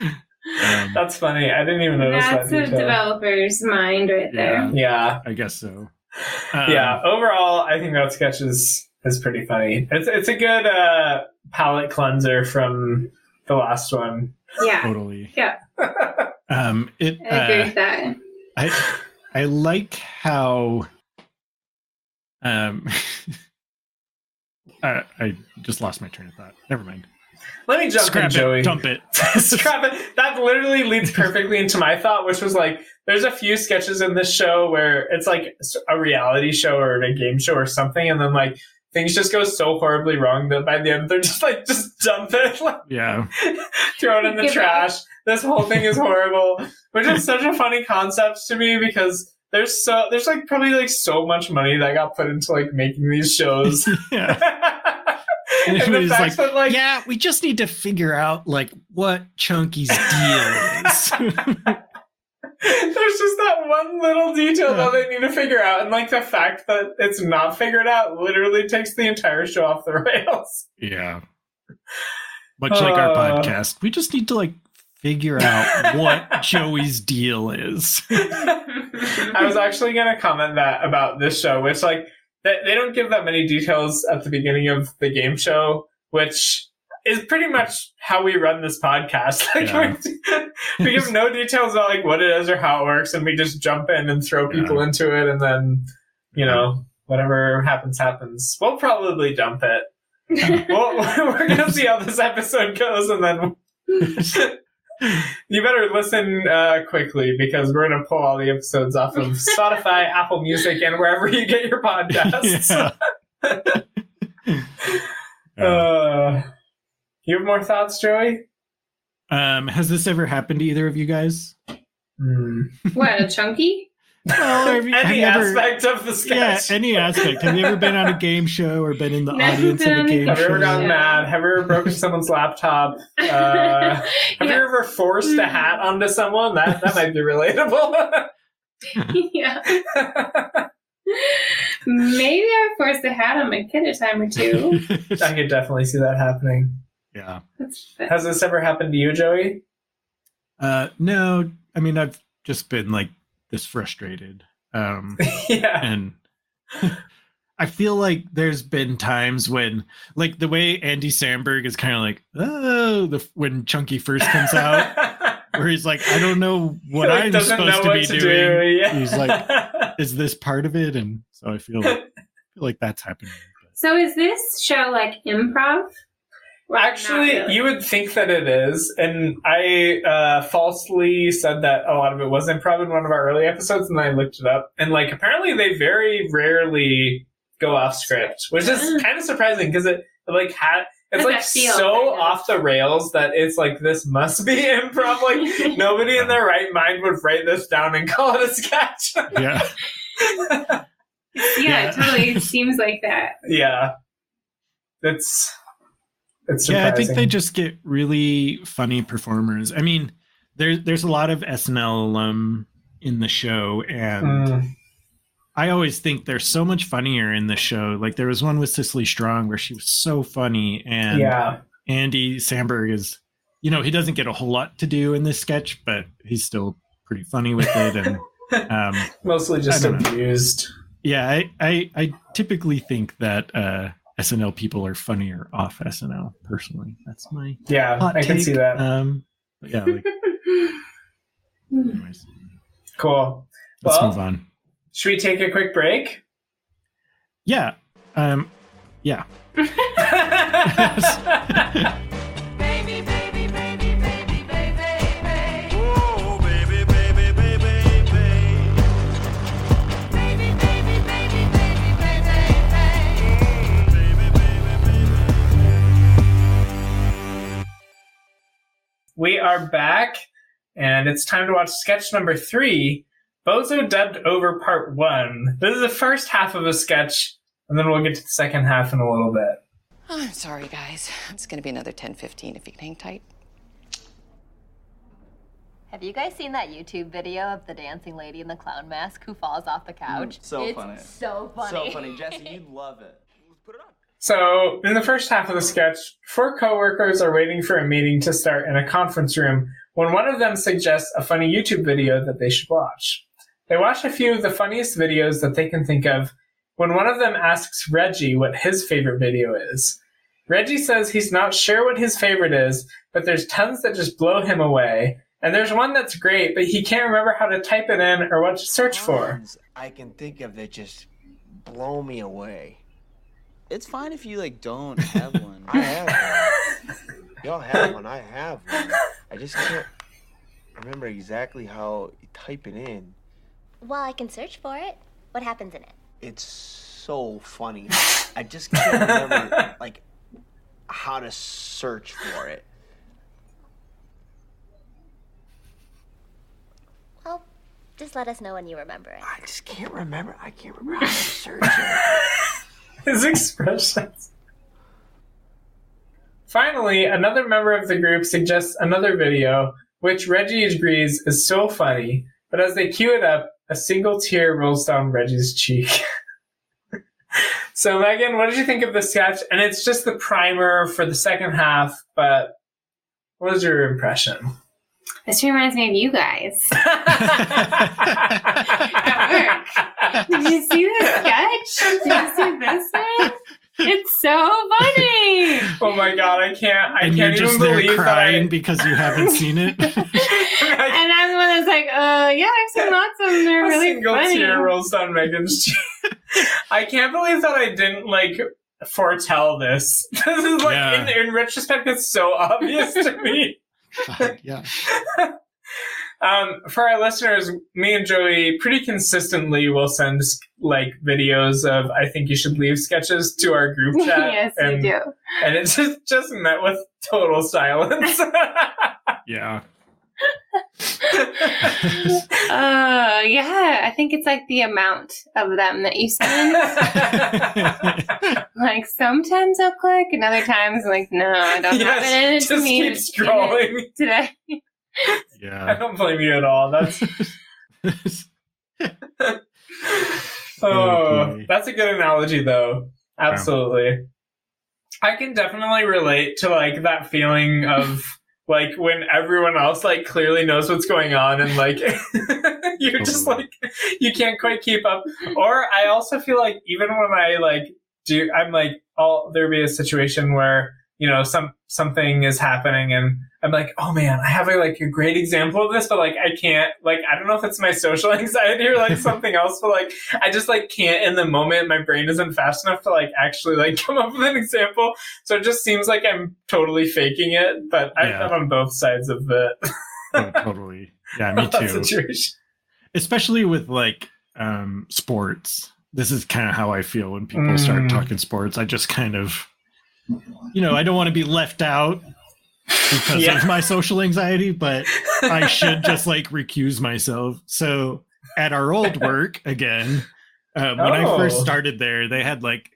Speaker 1: Um,
Speaker 3: That's funny. I didn't even notice
Speaker 2: That's
Speaker 3: that
Speaker 2: a developer's mind right there.
Speaker 3: Yeah,
Speaker 1: I guess so. Um,
Speaker 3: yeah. Overall, I think that sketch is is pretty funny. It's it's a good uh, palate cleanser from the last one.
Speaker 2: Yeah.
Speaker 1: Totally.
Speaker 2: Yeah.
Speaker 1: Um, it.
Speaker 2: I agree
Speaker 1: uh,
Speaker 2: with that.
Speaker 1: I I like how um I, I just lost my train of thought. Never mind.
Speaker 3: Let me jump
Speaker 1: Scrap
Speaker 3: in, Joey.
Speaker 1: it. Dump it.
Speaker 3: Scrap it. That literally leads perfectly into my thought, which was like, there's a few sketches in this show where it's like a reality show or a game show or something, and then like things just go so horribly wrong that by the end they're just like, just dump it, like
Speaker 1: Yeah.
Speaker 3: throw it in the
Speaker 2: Give up.
Speaker 3: trash. This whole thing is horrible, which is such a funny concept to me because there's so there's like probably like so much money that got put into like making these shows.
Speaker 1: yeah.
Speaker 3: and the fact
Speaker 1: like,
Speaker 3: that like
Speaker 1: yeah, we just need to figure out like what Chunky's deal is.
Speaker 3: There's just that one little detail that they need to figure out, and like the fact that it's not figured out literally takes the entire show off the rails.
Speaker 1: yeah. Much like our
Speaker 3: Uh.
Speaker 1: podcast, we just need to like figure out what Joey's deal is.
Speaker 3: I was actually going to comment that about this show, which like they, they don't give that many details at the beginning of the game show, which is pretty much how we run this podcast. Like
Speaker 1: Yeah.
Speaker 3: we, we give no details about like what it is or how it works, and we just jump in and throw people into it, and then you know whatever happens happens. We'll probably dump it. well, we're gonna see how this episode goes, and then you better listen uh, quickly because we're gonna pull all the episodes off of Spotify, Apple Music, and wherever you get your podcasts. Uh, you have more thoughts, Joey?
Speaker 1: Um, has this ever happened to either of you guys?
Speaker 3: Hmm.
Speaker 2: what a chunky?
Speaker 1: Well, have you- have
Speaker 3: Any
Speaker 1: you ever-
Speaker 3: aspect of the sketch.
Speaker 1: Yeah, any aspect. Have you ever been on a game show or been in the
Speaker 2: Never
Speaker 1: audience of a
Speaker 2: on a
Speaker 1: game
Speaker 3: have you ever
Speaker 1: show?
Speaker 3: gotten
Speaker 2: Yeah.
Speaker 3: mad? Have you ever broken someone's laptop? Uh, have you ever forced a hat onto someone? That that might be relatable.
Speaker 2: yeah. Maybe I forced a hat on my kid a time or two.
Speaker 3: I could definitely see that happening.
Speaker 1: yeah.
Speaker 3: Has this ever happened to you, Joey?
Speaker 1: Uh, no, I mean I've just been like this frustrated, um,
Speaker 3: yeah.
Speaker 1: and I feel like there's been times when, like the way Andy Samberg is kind of like, oh, the when Chunky first comes out, where he's like, I don't know what
Speaker 3: Like,
Speaker 1: I'm supposed to be
Speaker 3: to
Speaker 1: doing.
Speaker 3: do, yeah.
Speaker 1: He's like, is this part of it? And so I feel like, feel like that's happening.
Speaker 2: So is this show like improv? Or not
Speaker 3: Actually,
Speaker 2: really?
Speaker 3: you would think that it is, and I uh, falsely said that a lot of it was improv in one of our early episodes, and I looked it up, and like apparently they very rarely go off script, which is kind of surprising because it like had it's like
Speaker 2: feel,
Speaker 3: so off the rails that it's like this must be improv. Like nobody in their right mind would write this down and call it a sketch.
Speaker 1: Yeah.
Speaker 2: yeah,
Speaker 1: Yeah.
Speaker 2: it totally seems like that.
Speaker 3: yeah, it's it's
Speaker 1: yeah, I think they just get really funny performers. I mean, there's there's a lot of SNL alum in the show, and
Speaker 3: Mm.
Speaker 1: I always think they're so much funnier in the show. Like there was one with Cecily Strong where she was so funny, and
Speaker 3: yeah.
Speaker 1: Andy Samberg is, you know, he doesn't get a whole lot to do in this sketch, but he's still pretty funny with it. And um,
Speaker 3: Mostly just
Speaker 1: don't know.
Speaker 3: abused.
Speaker 1: yeah, I, I I typically think that uh, SNL people are funnier off SNL. Personally, that's my
Speaker 3: Yeah, I can see that.
Speaker 1: Um, yeah, like, anyways,
Speaker 3: cool.
Speaker 1: let's
Speaker 3: Well-
Speaker 1: move on.
Speaker 3: Should we take a quick break?
Speaker 1: Yeah, um, yeah.
Speaker 3: we are back, and it's time to watch sketch number three Bozo dubbed over part one. This is the first half of a sketch, and then we'll get to the second half in a little bit.
Speaker 9: Oh, I'm sorry, guys. It's gonna be another 10 15 if you can hang tight.
Speaker 10: Have you guys seen that YouTube video of the dancing lady in the clown mask who falls off the couch?
Speaker 11: Mm, so
Speaker 10: it's
Speaker 11: funny.
Speaker 10: So funny.
Speaker 11: So funny. Jesse, you'd love it.
Speaker 3: So, in the first half of the sketch, four coworkers are waiting for a meeting to start in a conference room when one of them suggests a funny YouTube video that they should watch. They watch a few of the funniest videos that they can think of when one of them asks Reggie what his favorite video is. Reggie says he's not sure what his favorite is, but there's tons that just blow him away. And there's one that's great, but he can't remember how to type it in or what to search for.
Speaker 8: I can think of that just blow me away.
Speaker 11: It's fine if you like don't have one.
Speaker 8: I have one. Y'all have one. I have one. I just can't remember exactly how you type it in.
Speaker 12: Well, I can search for it. What happens in it?
Speaker 8: It's so funny. I just can't remember like how to search for it.
Speaker 12: Well, just let us know when you remember it.
Speaker 8: I just can't remember. I can't remember how to search it.
Speaker 3: His expressions. Finally, another member of the group suggests another video, which Reggie agrees is so funny, but as they cue it up, a single tear rolls down Reggie's cheek. so, Megan, what did you think of the sketch? And it's just the primer for the second half, but what was your impression?
Speaker 2: This reminds me of you guys. At work. Did you see this sketch? Did you see this one? It's so funny.
Speaker 3: oh my god, I can't! I
Speaker 1: and you're
Speaker 3: can't
Speaker 1: just
Speaker 3: even
Speaker 1: there
Speaker 3: believe that I,
Speaker 1: crying because you haven't seen it.
Speaker 2: And I'm the one that's like, uh, yeah, I've seen lots of them. They're
Speaker 3: a
Speaker 2: really
Speaker 3: single
Speaker 2: funny.
Speaker 3: tear rolls down Megan's cheek. I can't believe that I didn't like foretell this. This is like
Speaker 1: Yeah.
Speaker 3: in, in retrospect, it's so obvious to me.
Speaker 1: Yeah.
Speaker 3: Um, for our listeners, me and Joey pretty consistently will send like videos of I think you should leave sketches to our group chat.
Speaker 2: yes,
Speaker 3: and,
Speaker 2: you do.
Speaker 3: And it's just, just met with total silence.
Speaker 1: Yeah.
Speaker 2: Uh, yeah, I think it's like the amount of them that you send. like sometimes I'll click, and other times like no, I don't have it in it
Speaker 3: just
Speaker 2: me
Speaker 3: keep scrolling.
Speaker 2: today.
Speaker 1: yeah, I
Speaker 3: don't blame you at all. That's oh,
Speaker 1: boy.
Speaker 3: that's a good analogy, though. Absolutely. I can definitely relate to like that feeling of like when everyone else like clearly knows what's going on and like you're just
Speaker 1: mm-hmm.
Speaker 3: like you can't quite keep up. Or I also feel like even when I like do, I'm like, all there be a situation where you know some something is happening and I'm like, oh man, I have a, like a great example of this, but like I can't like I don't know if it's my social anxiety or like something else, but like I just like can't in the moment. My brain isn't fast enough to like actually like come up with an example. So it just seems like I'm totally faking it. But I've
Speaker 1: Yeah.
Speaker 3: been on both sides of the
Speaker 1: Oh, totally. Yeah, me too.
Speaker 3: situation.
Speaker 1: Especially with like um sports. This is kind of how I feel when people start
Speaker 3: Mm.
Speaker 1: talking sports. I just kind of you know, I don't want to be left out because
Speaker 3: Yeah.
Speaker 1: of my social anxiety, but I should just like recuse myself. So at our old work again, um, when I first
Speaker 3: Oh.
Speaker 1: started there, they had like,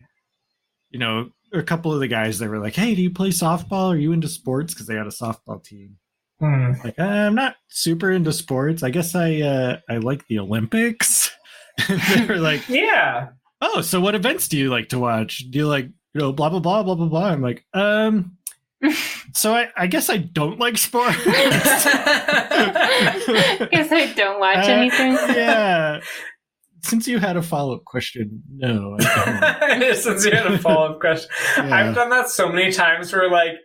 Speaker 1: you know, a couple of the guys that were like, "Hey, do you play softball? Are you into sports?" Because they had a softball team.
Speaker 3: Hmm.
Speaker 1: Like, "Uh, I'm not super into sports. I guess I uh, I like the Olympics. They were like,
Speaker 3: Yeah.
Speaker 1: "Oh, so what events do you like to watch? Do you like you know blah blah blah blah blah blah?" I'm like, um. So I, I guess I don't like sports.
Speaker 2: Guess I don't watch
Speaker 1: Uh,
Speaker 2: anything.
Speaker 1: yeah. Since you had a follow up question, no. I don't.
Speaker 3: Since you had a follow up question,
Speaker 1: Yeah.
Speaker 3: I've done that so many times where like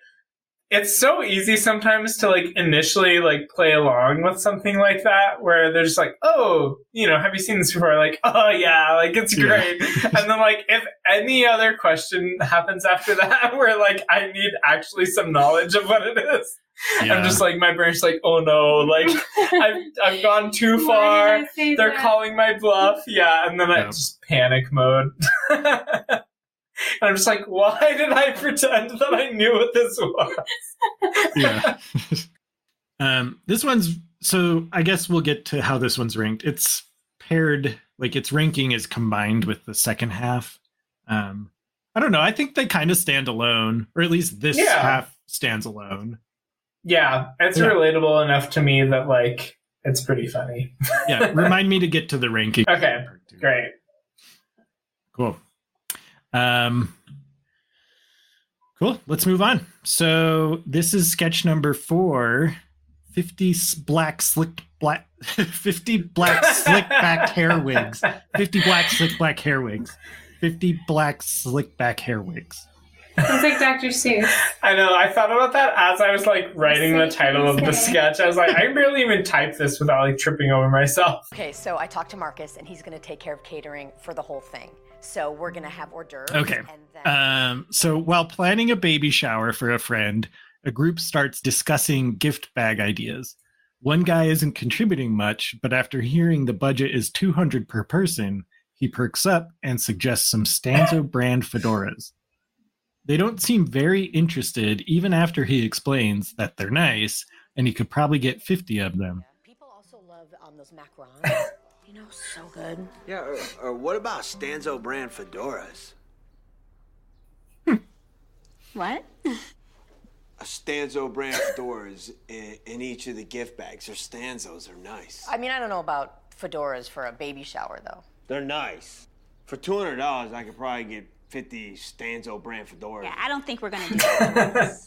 Speaker 3: it's so easy sometimes to like initially like play along with something like that where they're just like, oh, you know, have you seen this before? Like, oh yeah, like it's
Speaker 1: Yeah.
Speaker 3: great. and then like if any other question happens after that where like I need actually some knowledge of what it is.
Speaker 1: Yeah.
Speaker 3: I'm just like my brain's like, oh no, like I've I've gone too far.
Speaker 2: did I say
Speaker 3: They're
Speaker 2: that?
Speaker 3: calling my bluff. Yeah, and then I just panic mode. And I'm just like, why did I pretend that I knew what this was?
Speaker 1: yeah. um, this one's so I guess we'll get to how this one's ranked. It's paired, like its ranking is combined with the second half. Um, I don't know. I think they kind of stand alone, or at least this
Speaker 3: Yeah.
Speaker 1: half stands alone.
Speaker 3: Yeah, it's
Speaker 1: Yeah.
Speaker 3: relatable enough to me that like it's pretty funny.
Speaker 1: Yeah, remind me to get to the ranking.
Speaker 3: Okay, great.
Speaker 1: Cool. Um, cool. Let's move on. So this is sketch number four 50 s- black slick black 50 black slick back hair wigs. 50 black slick black hair wigs. 50 black slick back hair wigs.
Speaker 2: Sounds like Dr. Seuss.
Speaker 3: I know. I thought about that as I was like writing the title of the sketch. I was like, I barely even type this without like tripping over myself.
Speaker 13: Okay, so I talked to Marcus, and he's going to take care of catering for the whole thing. So we're going to have hors d'oeuvres.
Speaker 1: Okay.
Speaker 13: And then
Speaker 1: Um, so while planning a baby shower for a friend, a group starts discussing gift bag ideas. One guy isn't contributing much, but after hearing the budget is 200 per person, he perks up and suggests some Stanzo brand fedoras. They don't seem very interested even after he explains that they're nice and he could probably get 50 of them.
Speaker 13: people also love um, those macarons. You know, so good.
Speaker 8: Yeah, or, or what about Stanzo brand fedoras?
Speaker 14: What?
Speaker 8: A Stanzo brand fedoras in, in each of the gift bags. Or Stanzos are nice.
Speaker 13: I mean, I don't know about fedoras for a baby shower, though.
Speaker 8: They're nice. For two hundred dollars, I could probably get fifty Stanzo brand fedoras.
Speaker 14: Yeah, I don't think we're gonna do that.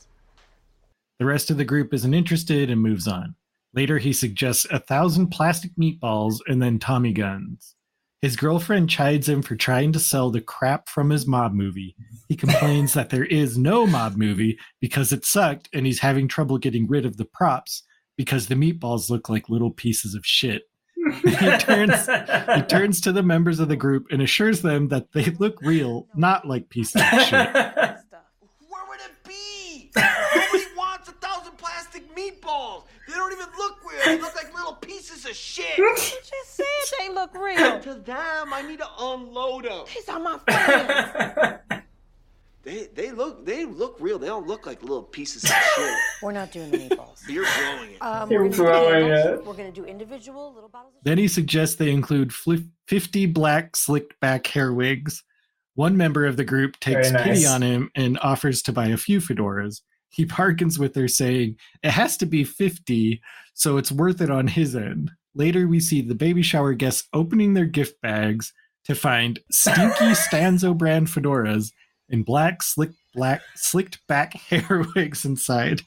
Speaker 1: The rest of the group isn't interested and moves on. Later, he suggests a thousand plastic meatballs and then Tommy guns. His girlfriend chides him for trying to sell the crap from his mob movie. He complains that there is no mob movie because it sucked and he's having trouble getting rid of the props because the meatballs look like little pieces of shit. he turns he turns to the members of the group and assures them that they look real, not like pieces of shit.
Speaker 8: Nobody real. to them, I need to unload them.
Speaker 15: These are my friends.
Speaker 8: They they look they look real. They don't look like little pieces of shit.
Speaker 13: We're not doing the meatballs.
Speaker 8: You're growing it.
Speaker 13: Um,
Speaker 3: You're
Speaker 13: we're gonna do
Speaker 3: growing it.
Speaker 13: We're going to do individual little bottles.
Speaker 1: Then he suggests they include fli 50 black slicked back hair wigs. One member of the group takes
Speaker 3: Very
Speaker 1: pity on him and offers to buy a few fedoras. He bargains with her, saying it has to be 50, so it's worth it on his end. Later, we see the baby shower guests opening their gift bags to find stinky Stanzo brand fedoras and black slick black slicked back hair wigs inside.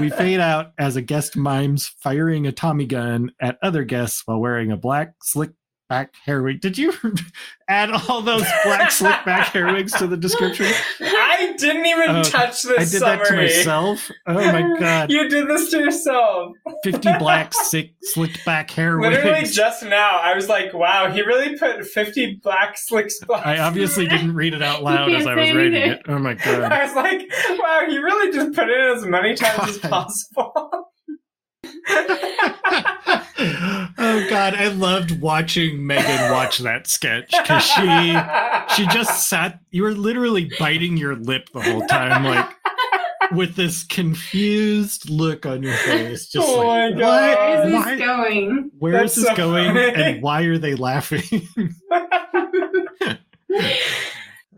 Speaker 1: we fade out as a guest mimes firing a Tommy gun at other guests while wearing a black slick back hair wig. Did you add all those black slick back hair wigs to the description?
Speaker 3: I didn't even
Speaker 1: Oh,
Speaker 3: touch this
Speaker 1: I did
Speaker 3: summary.
Speaker 1: that to myself. Oh my god.
Speaker 3: You did this to yourself.
Speaker 1: 50 black sick slicked back hair
Speaker 3: Literally
Speaker 1: wigs.
Speaker 3: just now, I was like, "Wow, he really put fifty black slicks." Black.
Speaker 1: I obviously didn't read it out loud as I was
Speaker 3: can't
Speaker 1: writing
Speaker 3: anything.
Speaker 1: it. Oh my god.
Speaker 3: I was like, "Wow, he really just put it in as many times as possible."
Speaker 1: Oh god, I loved watching Megan watch that sketch because she she just sat you were literally biting your lip the whole time, like with this confused look on your face. Just
Speaker 3: Oh
Speaker 1: like,
Speaker 3: my God.
Speaker 1: what?
Speaker 2: Where is this
Speaker 1: Why-
Speaker 2: going?
Speaker 1: Where
Speaker 3: That's
Speaker 1: is this
Speaker 3: so
Speaker 1: going
Speaker 3: funny.
Speaker 1: and why are they laughing?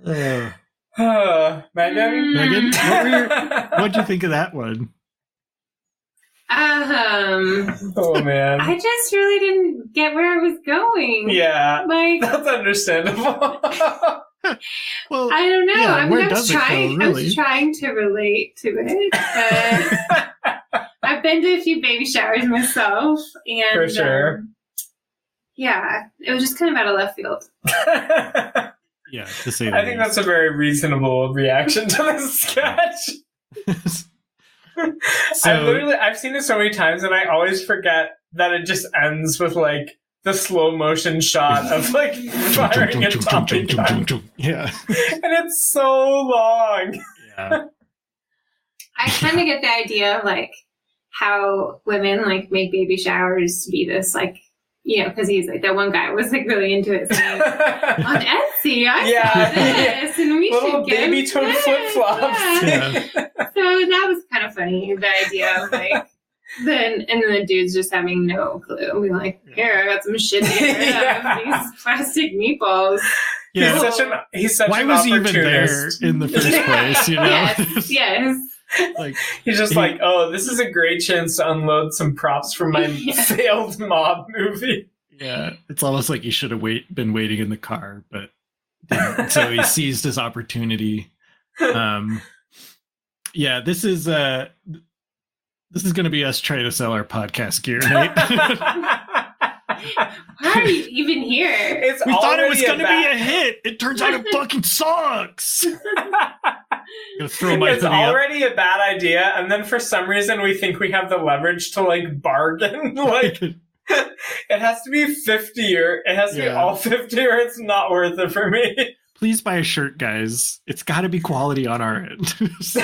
Speaker 1: Uh,
Speaker 3: Uh, Megan.
Speaker 1: Megan, what were your, what'd you think of that one?
Speaker 2: Um,
Speaker 3: Oh man.
Speaker 2: I just really didn't get where I was going.
Speaker 3: yeah,
Speaker 2: Like,
Speaker 3: that's understandable.
Speaker 1: Well,
Speaker 2: I don't know.
Speaker 1: Yeah,
Speaker 2: I mean, I was
Speaker 1: it go,
Speaker 2: trying. I was trying to relate to it. But I've been to a few baby showers myself, and
Speaker 3: For sure.
Speaker 2: um, yeah, it was just kind of out of left field.
Speaker 1: Yeah, to say the
Speaker 3: I think that's a very reasonable reaction to this sketch.
Speaker 1: So-
Speaker 3: I literally I've seen it so many times and I always forget that it just ends with like the slow motion shot of like firing a Tommy gun.
Speaker 1: Yeah.
Speaker 3: And it's so long.
Speaker 1: Yeah.
Speaker 2: I kind of get the idea of like how women like make baby showers be this like you know because he's like that one guy was like really into it saying on Etsy I
Speaker 3: Yeah,
Speaker 2: saw this and we
Speaker 3: Little
Speaker 2: should get
Speaker 3: baby toad flip flops.
Speaker 2: Yeah. So that was kind of funny the idea of like then and then the dude's just having no clue being like here I got some shit to get
Speaker 3: Yeah.
Speaker 2: these plastic meatballs.
Speaker 1: Yeah.
Speaker 3: He's such an he's such
Speaker 1: Why
Speaker 3: an
Speaker 1: was he even there in the first place? You know,
Speaker 2: Yes, yes.
Speaker 1: like
Speaker 3: He's just
Speaker 1: He-
Speaker 3: like, oh, this is a great chance to unload some props from my
Speaker 2: Yeah.
Speaker 3: failed mob movie.
Speaker 1: yeah, it's almost like he should have wait been waiting in the car, but didn't. so he seized his opportunity. Um, yeah, this is uh, this is going to be us trying to sell our podcast gear. Nate.
Speaker 2: Why are you even here?
Speaker 3: It's
Speaker 1: we thought it was going to be a hit. It turns out it fucking sucks. Gonna throw my
Speaker 3: it's
Speaker 1: hoodie up.
Speaker 3: already a bad idea, and then for some reason we think we have the leverage to like bargain. like it has to be fifty or it has to be all fifty or it's not worth it for me.
Speaker 1: Please buy a shirt, guys. It's got to be quality on our end.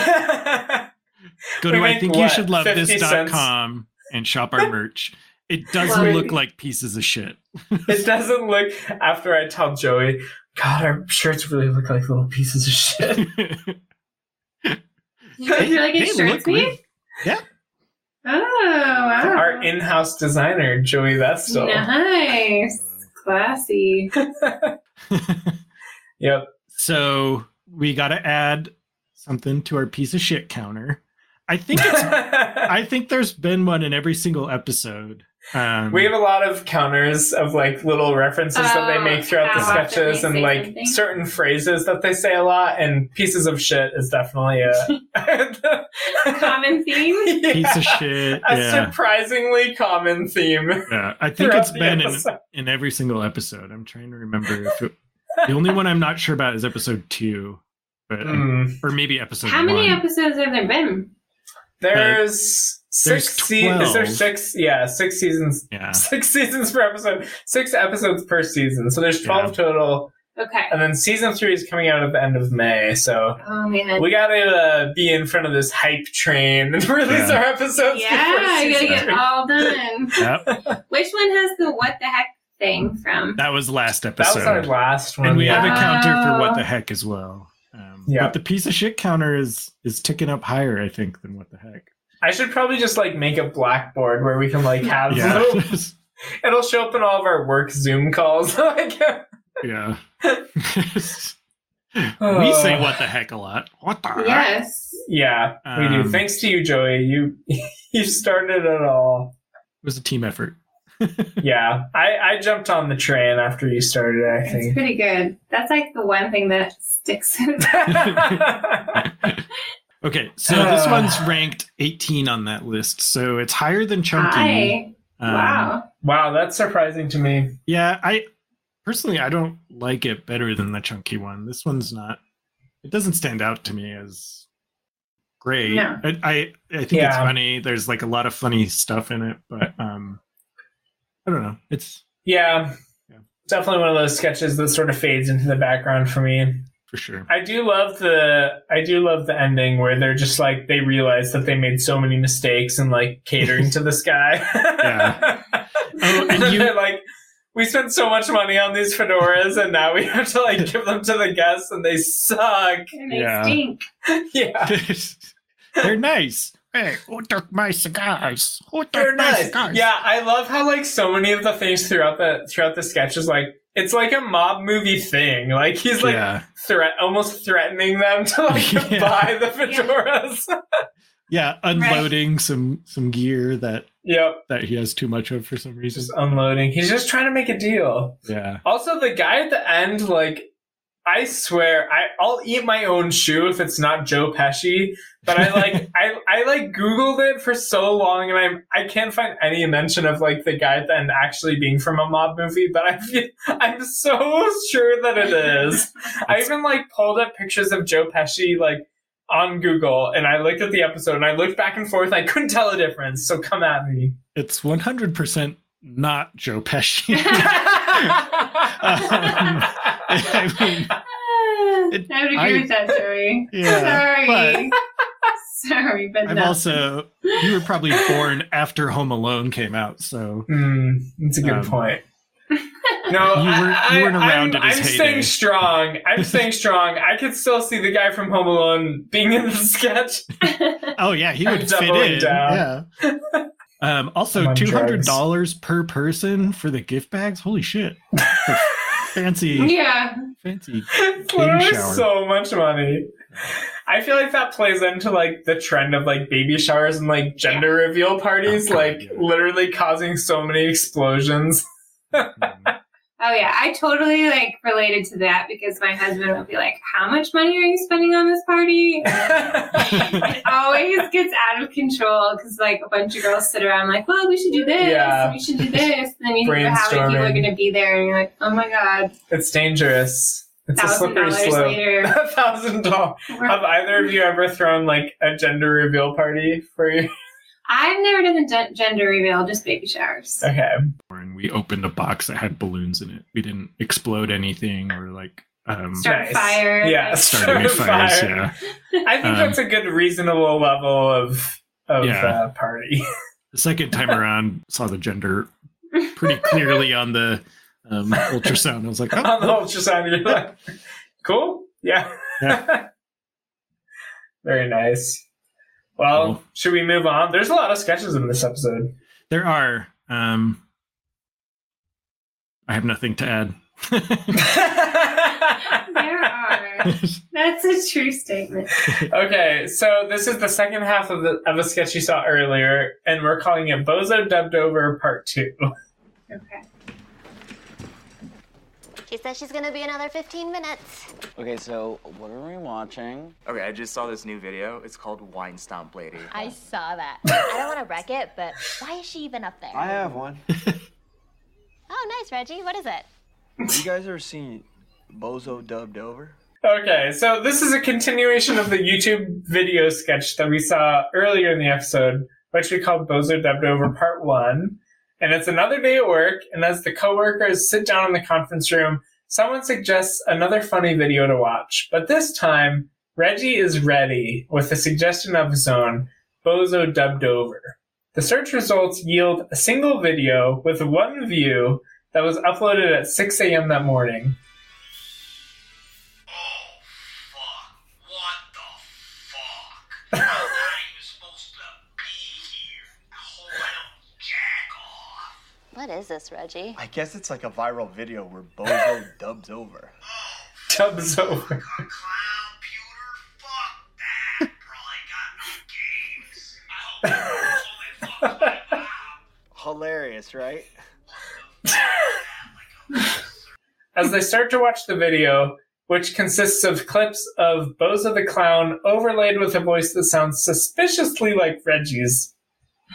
Speaker 1: Go to I think you should love
Speaker 3: 50
Speaker 1: this.com and shop our merch. It doesn't look like pieces of shit.
Speaker 3: it doesn't look after I tell Joey, God, our shirts really look like little pieces of shit.
Speaker 2: You guys really get
Speaker 1: They
Speaker 2: shirts
Speaker 1: look
Speaker 2: made?
Speaker 1: weird. Yeah.
Speaker 2: Oh wow!
Speaker 3: Our in-house designer, Joey Vestal.
Speaker 2: Nice, classy.
Speaker 3: Yep.
Speaker 1: So we got to add something to our piece of shit counter. I think it's. I think there's been one in every single episode. Um,
Speaker 3: We have a lot of counters of like little references that they
Speaker 2: Oh,
Speaker 3: make throughout the sketches and like
Speaker 2: something?
Speaker 3: certain phrases that they say a lot and pieces of shit is definitely a
Speaker 2: Common theme.
Speaker 1: piece of shit.
Speaker 3: a
Speaker 1: Yeah.
Speaker 3: surprisingly common theme.
Speaker 1: Yeah, I think it's been in, in every single episode. I'm trying to remember if it, the only one I'm not sure about is episode two, but
Speaker 3: Mm.
Speaker 1: or maybe episode
Speaker 2: How many episodes have there been?
Speaker 3: There's six
Speaker 1: There's
Speaker 3: se- is there six yeah six seasons
Speaker 1: Yeah.
Speaker 3: six seasons per episode six episodes per season so there's 12 total
Speaker 2: Okay.
Speaker 3: and then season three is coming out at the end of may so
Speaker 2: Oh man.
Speaker 3: we gotta uh, be in front of this hype train and release
Speaker 1: Yeah.
Speaker 3: our episodes
Speaker 2: yeah,
Speaker 3: before
Speaker 2: I gotta get
Speaker 3: three.
Speaker 2: all done.
Speaker 1: Yep.
Speaker 2: Which one has the what the heck thing from?
Speaker 1: That was last episode.
Speaker 3: that
Speaker 1: episode.
Speaker 3: was our last one
Speaker 1: and we have a counter for what
Speaker 2: Oh.
Speaker 1: the heck as well. Um,
Speaker 3: Yeah.
Speaker 1: But the piece of shit counter is is ticking up higher, I think, than what the heck.
Speaker 3: I should probably just like make a blackboard where we can like have
Speaker 1: Yeah.
Speaker 3: little it'll show up in all of our work zoom calls like
Speaker 1: yeah. we say what the heck a lot. What the heck?
Speaker 2: Yes.
Speaker 3: yeah we do
Speaker 1: Um,
Speaker 3: thanks to you joey you you started it all
Speaker 1: It was a team effort.
Speaker 3: yeah, I, I jumped on the train after you started. I think.
Speaker 2: It's pretty good. That's like the one thing that sticks.
Speaker 1: Okay, so this
Speaker 3: Uh.
Speaker 1: one's ranked 18 on that list, so it's higher than Chunky.
Speaker 2: Hi.
Speaker 1: Um,
Speaker 2: wow.
Speaker 3: wow, that's surprising to me.
Speaker 1: Yeah, I personally I don't like it better than the Chunky one. This one's not. It doesn't stand out to me as great.
Speaker 2: No.
Speaker 1: I I, I think it's funny. There's like a lot of funny stuff in it, but um, I don't know. It's
Speaker 3: Yeah, definitely one of those sketches that sort of fades into the background for me.
Speaker 1: For sure.
Speaker 3: I do love the I do love the ending where they're just like they realize that they made so many mistakes and like catering to this guy.
Speaker 1: Yeah.
Speaker 3: And
Speaker 1: um,
Speaker 3: and
Speaker 1: you-
Speaker 3: they're like, we spent so much money on these fedoras, and now we have to like give them to the guests, and they suck.
Speaker 2: And they
Speaker 1: Yeah.
Speaker 2: stink.
Speaker 3: Yeah.
Speaker 1: They're nice. Hey, who took my cigars? Who took
Speaker 3: They're
Speaker 1: my
Speaker 3: nice.
Speaker 1: cigars?
Speaker 3: Yeah, I love how like so many of the things throughout the throughout the sketch is like it's like a mob movie thing. Like he's like
Speaker 1: Yeah.
Speaker 3: threat almost threatening them to like
Speaker 1: Yeah.
Speaker 3: buy the fedoras.
Speaker 1: Yeah, unloading some some gear that
Speaker 3: yep.
Speaker 1: that he has too much of for some reason.
Speaker 3: Just unloading. He's just trying to make a deal.
Speaker 1: Yeah.
Speaker 3: Also, the guy at the end, like, I swear, I, I'll eat my own shoe if it's not Joe Pesci. But I like, I, I like Googled it for so long, and I'm, I can't find any mention of like the guy at the end actually being from a mob movie. But I feel, I'm so sure that it is. I even like pulled up pictures of Joe Pesci like on Google, and I looked at the episode, and I looked back and forth. I couldn't tell a difference. So come at me.
Speaker 1: It's 100% not Joe Pesci. Um, I mean, It-
Speaker 2: I would agree
Speaker 1: I-
Speaker 2: with that, Joey.
Speaker 1: Yeah,
Speaker 2: Sorry. Sorry, but
Speaker 1: I'm
Speaker 2: no.
Speaker 1: also, you were probably born after Home Alone came out, so.
Speaker 3: Hmm, that's a good
Speaker 1: Um,
Speaker 3: point. No,
Speaker 1: You weren't- you weren't around
Speaker 3: I'm,
Speaker 1: at
Speaker 3: I'm staying strong. I'm staying strong. I could still see the guy from Home Alone being in the sketch.
Speaker 1: Oh, yeah, he would fit in.
Speaker 3: down.
Speaker 1: Yeah. Um, also, $200 per person for the gift bags? Holy shit. fancy,
Speaker 2: yeah.
Speaker 1: fancy.
Speaker 3: It's
Speaker 1: Baby
Speaker 3: literally so much money. I feel like that plays into like the trend of like baby showers and like gender reveal parties,
Speaker 1: Oh, God,
Speaker 3: like
Speaker 1: yeah.
Speaker 3: literally causing so many explosions.
Speaker 2: Oh yeah, I totally like related to that because my husband would be like, "How much money are you spending on this party?" it always gets out of control because like a bunch of girls sit around like, "Well, we should do this,
Speaker 3: Yeah.
Speaker 2: we should do this," and then you hear how many people are going to be there, and you're like, "Oh my god,
Speaker 3: it's dangerous. It's a slippery slope. A thousand dollars. Have either of you ever thrown like a gender reveal party for you?
Speaker 2: I've never done the gender reveal, just baby showers.
Speaker 3: Okay.
Speaker 1: And we opened a box that had balloons in it. We didn't explode anything or like. Um,
Speaker 2: Start
Speaker 3: Nice.
Speaker 2: fire.
Speaker 3: Yeah,
Speaker 1: start any
Speaker 3: start
Speaker 1: fires.
Speaker 3: fire.
Speaker 1: Yeah.
Speaker 3: I think
Speaker 1: Um,
Speaker 3: that's a good reasonable level of of
Speaker 1: Yeah.
Speaker 3: uh, party.
Speaker 1: The second time around, saw the gender pretty clearly on the um, ultrasound. I was like, oh,
Speaker 3: On the ultrasound, you're like, cool, yeah.
Speaker 1: Yeah.
Speaker 3: Very nice. Well,
Speaker 1: Cool.
Speaker 3: should we move on? There's a lot of sketches in this episode.
Speaker 1: there are. Um, I have nothing to add.
Speaker 2: There are. That's a true statement.
Speaker 3: okay, so this is the second half of the of a sketch you saw earlier, and we're calling it Bozo Dubbed Over Part Two.
Speaker 2: Okay.
Speaker 12: She says she's gonna be another 15 minutes.
Speaker 11: Okay, so what are we watching?
Speaker 16: Okay, I just saw this new video. It's called Wine Stomp Lady.
Speaker 10: I saw that.
Speaker 12: I don't want to wreck it, but why is she even up there?
Speaker 4: I have one.
Speaker 12: Oh, nice, Reggie. What is it?
Speaker 4: You guys ever seen Bozo dubbed over?
Speaker 3: Okay, so this is a continuation of the YouTube video sketch that we saw earlier in the episode which we called Bozo Dubbed Over Part 1. And it's another day at work, and as the coworkers sit down in the conference room, someone suggests another funny video to watch. But this time, Reggie is ready with a suggestion of his own, Bozo Dubbed Over. The search results yield a single video with one view that was uploaded at 6 a.m. that morning.
Speaker 12: What is this, Reggie?
Speaker 17: I guess it's like a viral video where Bozo dubs over.
Speaker 3: Dubs over.
Speaker 17: Hilarious, right?
Speaker 3: As they start to watch the video, which consists of clips of Bozo the Clown overlaid with a voice that sounds suspiciously like Reggie's,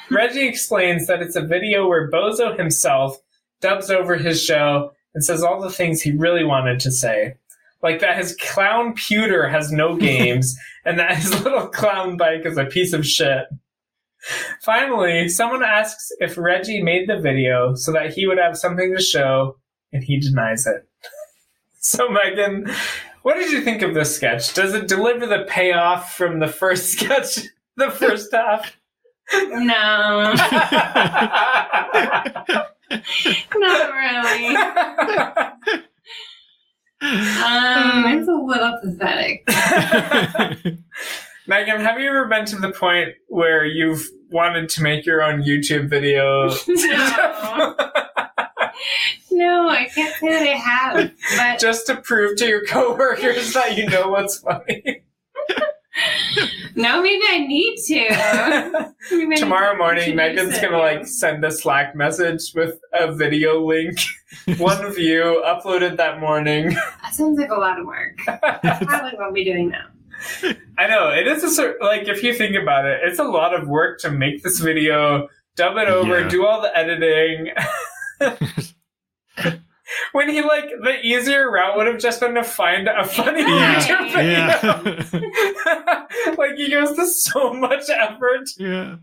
Speaker 3: Reggie explains that it's a video where Bozo himself dubs over his show and says all the things he really wanted to say. Like that his clown pewter has no games and that his little clown bike is a piece of shit. Finally, someone asks if Reggie made the video so that he would have something to show, and he denies it. so, Megan, what did you think of this sketch? Does it deliver the payoff from the first sketch, the first half?
Speaker 2: No. Not really. Um, it's a little pathetic.
Speaker 3: Megan, have you ever been to the point where you've wanted to make your own YouTube video?
Speaker 2: No. no, I can't say that I have. But
Speaker 3: just to prove to your coworkers that you know what's funny.
Speaker 2: no, maybe I need to. Maybe
Speaker 3: Tomorrow
Speaker 2: need to
Speaker 3: morning, Megan's gonna like send a Slack message with a video link, one view uploaded that morning.
Speaker 2: That sounds like a lot of work. Probably won't be doing that.
Speaker 3: I know it is a cer- like if you think about it, it's a lot of work to make this video, dub it over,
Speaker 1: Yeah.
Speaker 3: do all the editing. When he like the easier route would have just been to find a funny
Speaker 1: Yeah.
Speaker 3: YouTube video.
Speaker 1: Yeah.
Speaker 3: like he goes to so much effort.
Speaker 1: yeah.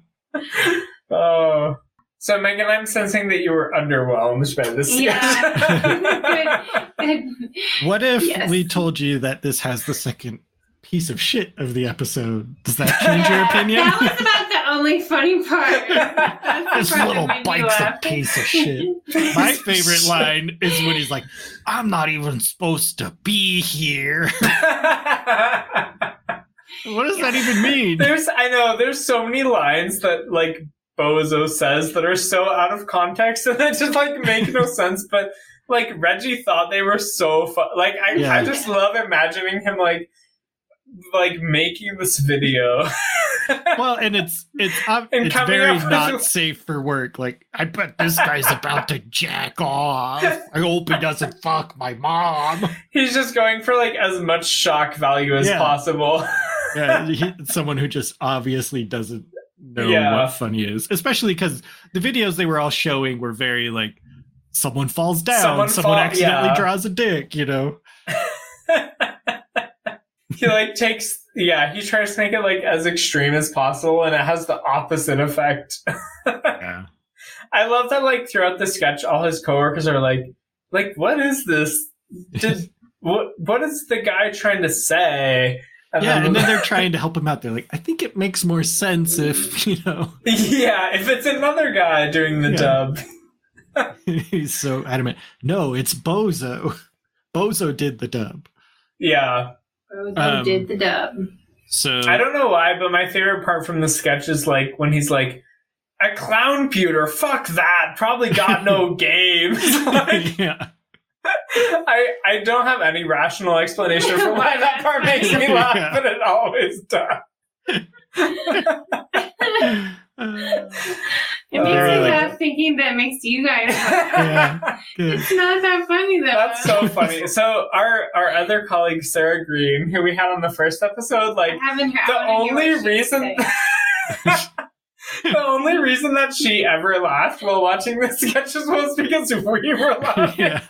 Speaker 3: Oh. So Megan, I'm sensing that you were underwhelmed by this sketch.
Speaker 2: Yeah. Good.
Speaker 1: What if
Speaker 2: Yes.
Speaker 1: we told you that this has the second piece of shit of the episode? Does that change your opinion?
Speaker 2: That was about the only funny part.
Speaker 1: This
Speaker 2: part
Speaker 1: little
Speaker 2: that made me
Speaker 1: bike's a piece of shit. My favorite line is when he's like, I'm not even supposed to be here. what does that even mean?
Speaker 3: There's I know there's so many lines that like Bozo says that are so out of context and that just like make no sense. But like Reggie thought they were so fun. Like I,
Speaker 1: Yeah.
Speaker 3: I just love imagining him like like making this video.
Speaker 1: Well, and it's it's
Speaker 3: And
Speaker 1: it's very
Speaker 3: up with-
Speaker 1: not safe for work. Like, I bet this guy's about to jack off. I hope he doesn't fuck my mom.
Speaker 3: He's just going for like as much shock value as
Speaker 1: Yeah.
Speaker 3: possible.
Speaker 1: Yeah, he, someone who just obviously doesn't know
Speaker 3: Yeah.
Speaker 1: what funny is. Especially because the videos they were all showing were very like someone falls down,
Speaker 3: Someone
Speaker 1: someone,
Speaker 3: fall-
Speaker 1: accidentally
Speaker 3: yeah.
Speaker 1: draws a dick. You know,
Speaker 3: he like takes yeah, he tries to make it like as extreme as possible and it has the opposite effect.
Speaker 1: yeah.
Speaker 3: I love that like throughout the sketch all his coworkers are like like what is this? Did what what is the guy trying to say?
Speaker 1: yeah, and then they're trying to help him out. They're like, I think it makes more sense if you know.
Speaker 3: Yeah, if it's another guy doing the
Speaker 1: Yeah.
Speaker 3: dub.
Speaker 1: He's so adamant. No, it's Bozo. Bozo did the dub.
Speaker 3: Yeah.
Speaker 2: Bozo
Speaker 1: Um,
Speaker 2: did the dub.
Speaker 1: So
Speaker 3: I don't know why, but my favorite part from the sketch is like when he's like, a clown pewter, fuck that. Probably got no games. Like,
Speaker 1: yeah.
Speaker 3: I I don't have any rational explanation for why that part makes me laugh,
Speaker 1: Yeah.
Speaker 3: but it always does.
Speaker 2: It makes me laugh thinking that makes you guys laugh.
Speaker 1: yeah.
Speaker 2: It's not that funny though.
Speaker 3: That's so funny. So our our other colleague Sarah Green, who we had on the first episode, like
Speaker 2: I haven't heard.
Speaker 3: the
Speaker 2: I wanna hear
Speaker 3: only reason the only reason that she ever laughed while watching the sketches was because we were laughing.
Speaker 1: yeah.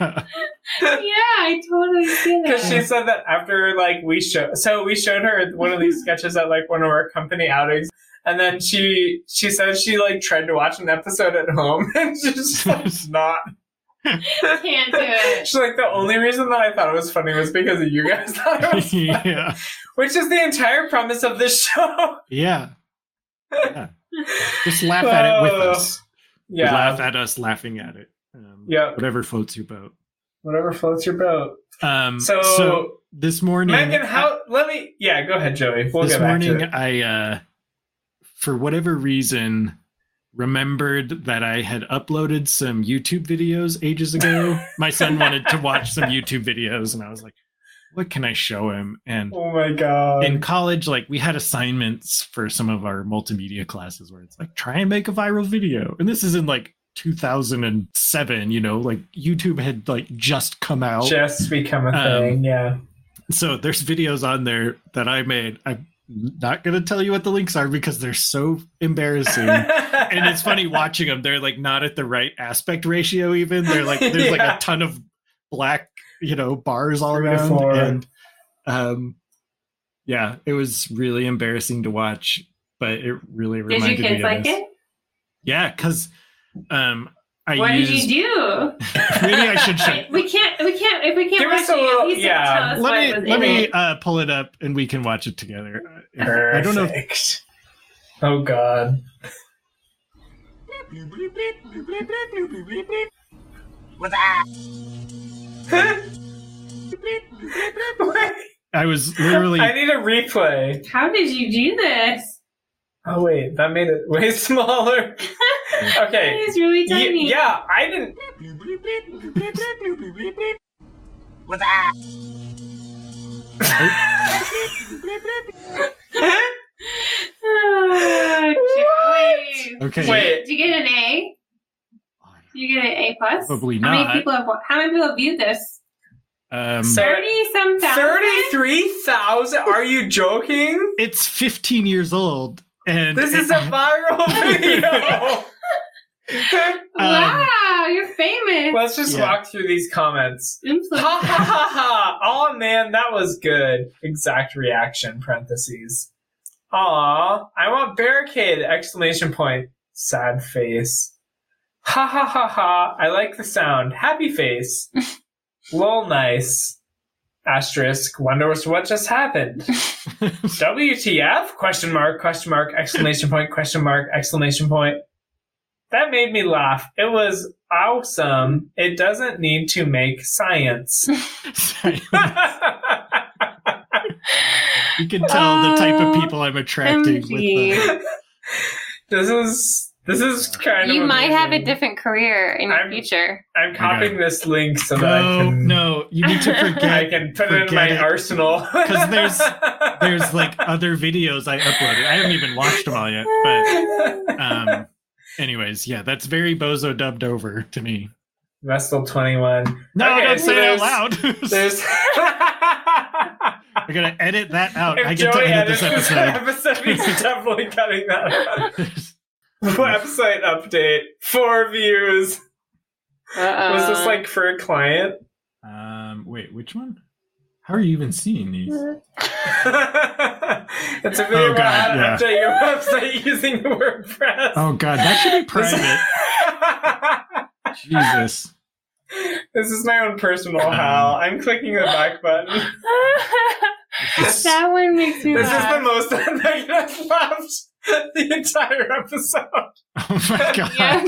Speaker 2: yeah, I totally see that.
Speaker 3: Because she said that after like we show, so we showed her one of these sketches at like one of our company outings, And then she she says she like tried to watch an episode at home and just like not.
Speaker 2: Can't do it.
Speaker 3: She's like the only reason that I thought it was funny was because of you guys thought it was funny.
Speaker 1: yeah.
Speaker 3: Which is the entire premise of this show.
Speaker 1: Yeah. Yeah. Just laugh at it with
Speaker 3: Oh,
Speaker 1: us.
Speaker 3: yeah.
Speaker 1: Laugh at us laughing at it. Um,
Speaker 3: Yeah.
Speaker 1: Whatever floats your boat.
Speaker 3: Whatever floats your boat.
Speaker 1: Um,
Speaker 3: So-
Speaker 1: so, this morning,
Speaker 3: Megan, how let me yeah, go ahead, Joey. We'll
Speaker 1: this
Speaker 3: get back
Speaker 1: morning,
Speaker 3: to it.
Speaker 1: I, uh, for whatever reason, remembered that I had uploaded some YouTube videos ages ago. My son wanted to watch some YouTube videos, and I was like, "What can I show him?" And
Speaker 3: Oh my god.
Speaker 1: in college, like we had assignments for some of our multimedia classes where it's like try and make a viral video, and this is in like 2007. You know, like YouTube had like just come out.
Speaker 3: just become a
Speaker 1: Um,
Speaker 3: thing, yeah.
Speaker 1: So there's videos on there that I made. I'm not gonna tell you what the links are because they're so embarrassing. and it's funny watching them. They're like not at the right aspect ratio. Even they're like there's like a ton of black, you know, bars all
Speaker 3: Three
Speaker 1: around.
Speaker 3: four.
Speaker 1: And um, yeah, it was really embarrassing to watch, but it really
Speaker 2: Did
Speaker 1: reminded
Speaker 2: your
Speaker 1: me
Speaker 2: kids
Speaker 1: of
Speaker 2: like
Speaker 1: this.
Speaker 2: it?
Speaker 1: Yeah, because um, I
Speaker 2: What
Speaker 1: used,
Speaker 2: did you do?
Speaker 1: Maybe I should show.
Speaker 2: We can't. We can't. If we can't
Speaker 3: Give
Speaker 2: watch
Speaker 3: us a
Speaker 2: it,
Speaker 3: little-
Speaker 2: at
Speaker 3: yeah.
Speaker 2: tell us
Speaker 1: Let me let me
Speaker 2: it.
Speaker 1: uh, pull it up and we can watch it together. Uh, I don't know. If,
Speaker 3: Perfect. Oh god.
Speaker 1: I was literally.
Speaker 3: I need a replay.
Speaker 2: How did you do this?
Speaker 3: Oh wait, that made it way smaller. Okay.
Speaker 2: It is really
Speaker 3: Ye-
Speaker 2: tiny.
Speaker 3: yeah, I didn't.
Speaker 2: Oh, Joey.
Speaker 1: Okay.
Speaker 3: Wait.
Speaker 2: Did you get an A? Did you get an A plus?
Speaker 1: Probably not.
Speaker 2: How many people have? How many people have viewed this?
Speaker 1: Um,
Speaker 2: Thirty some thousand.
Speaker 3: Thirty-three thousand? Are you joking?
Speaker 1: it's 15 years old, and
Speaker 3: This is a viral video.
Speaker 2: Um, wow, you're famous.
Speaker 3: Let's just
Speaker 1: Yeah.
Speaker 3: walk through these comments. Ha ha ha ha! Oh man, that was good. Exact reaction. Parentheses. Aw, I want barricade! Exclamation point. Sad face. Ha ha ha ha! I like the sound. Happy face. Lol, nice. Asterisk. Wonder what just happened. WTF? Question mark. Question mark. Exclamation point. Question mark. Exclamation point. That made me laugh. It was awesome. It doesn't need to make science.
Speaker 1: you can tell the type of people I'm attracting with
Speaker 2: MG.
Speaker 1: the,
Speaker 3: this is this is kind
Speaker 2: You
Speaker 3: of
Speaker 2: might have a different career in your
Speaker 3: I'm-
Speaker 2: future.
Speaker 3: I'm copying this link so that I
Speaker 1: No,
Speaker 3: can
Speaker 1: no, you need to forget.
Speaker 3: I can put it in my
Speaker 1: it.
Speaker 3: arsenal.
Speaker 1: because there's there's like other videos I uploaded. I haven't even watched them all yet, but um, anyways, yeah, that's very bozo dubbed over to me.
Speaker 3: Vestal twenty one.
Speaker 1: No,
Speaker 3: Okay,
Speaker 1: don't
Speaker 3: so
Speaker 1: say it out loud.
Speaker 3: There's
Speaker 1: I'm gonna edit that out.
Speaker 3: if
Speaker 1: I get
Speaker 3: Joey
Speaker 1: to edit this
Speaker 3: edits
Speaker 1: episode.
Speaker 3: episode, he's definitely cutting that out. Website update. Four views.
Speaker 2: Uh-uh.
Speaker 3: Was this like for a client?
Speaker 1: Um, wait, which one? How are you even seeing these?
Speaker 3: it's a video
Speaker 1: Oh, God,
Speaker 3: how to
Speaker 1: yeah.
Speaker 3: update your website using WordPress.
Speaker 1: Oh god, that should be private. Jesus.
Speaker 3: This is my own personal
Speaker 1: Um,
Speaker 3: Hal. I'm clicking the back button.
Speaker 2: that one makes me
Speaker 3: This is the most negative laughed the entire episode.
Speaker 1: Oh my god.
Speaker 2: Yeah.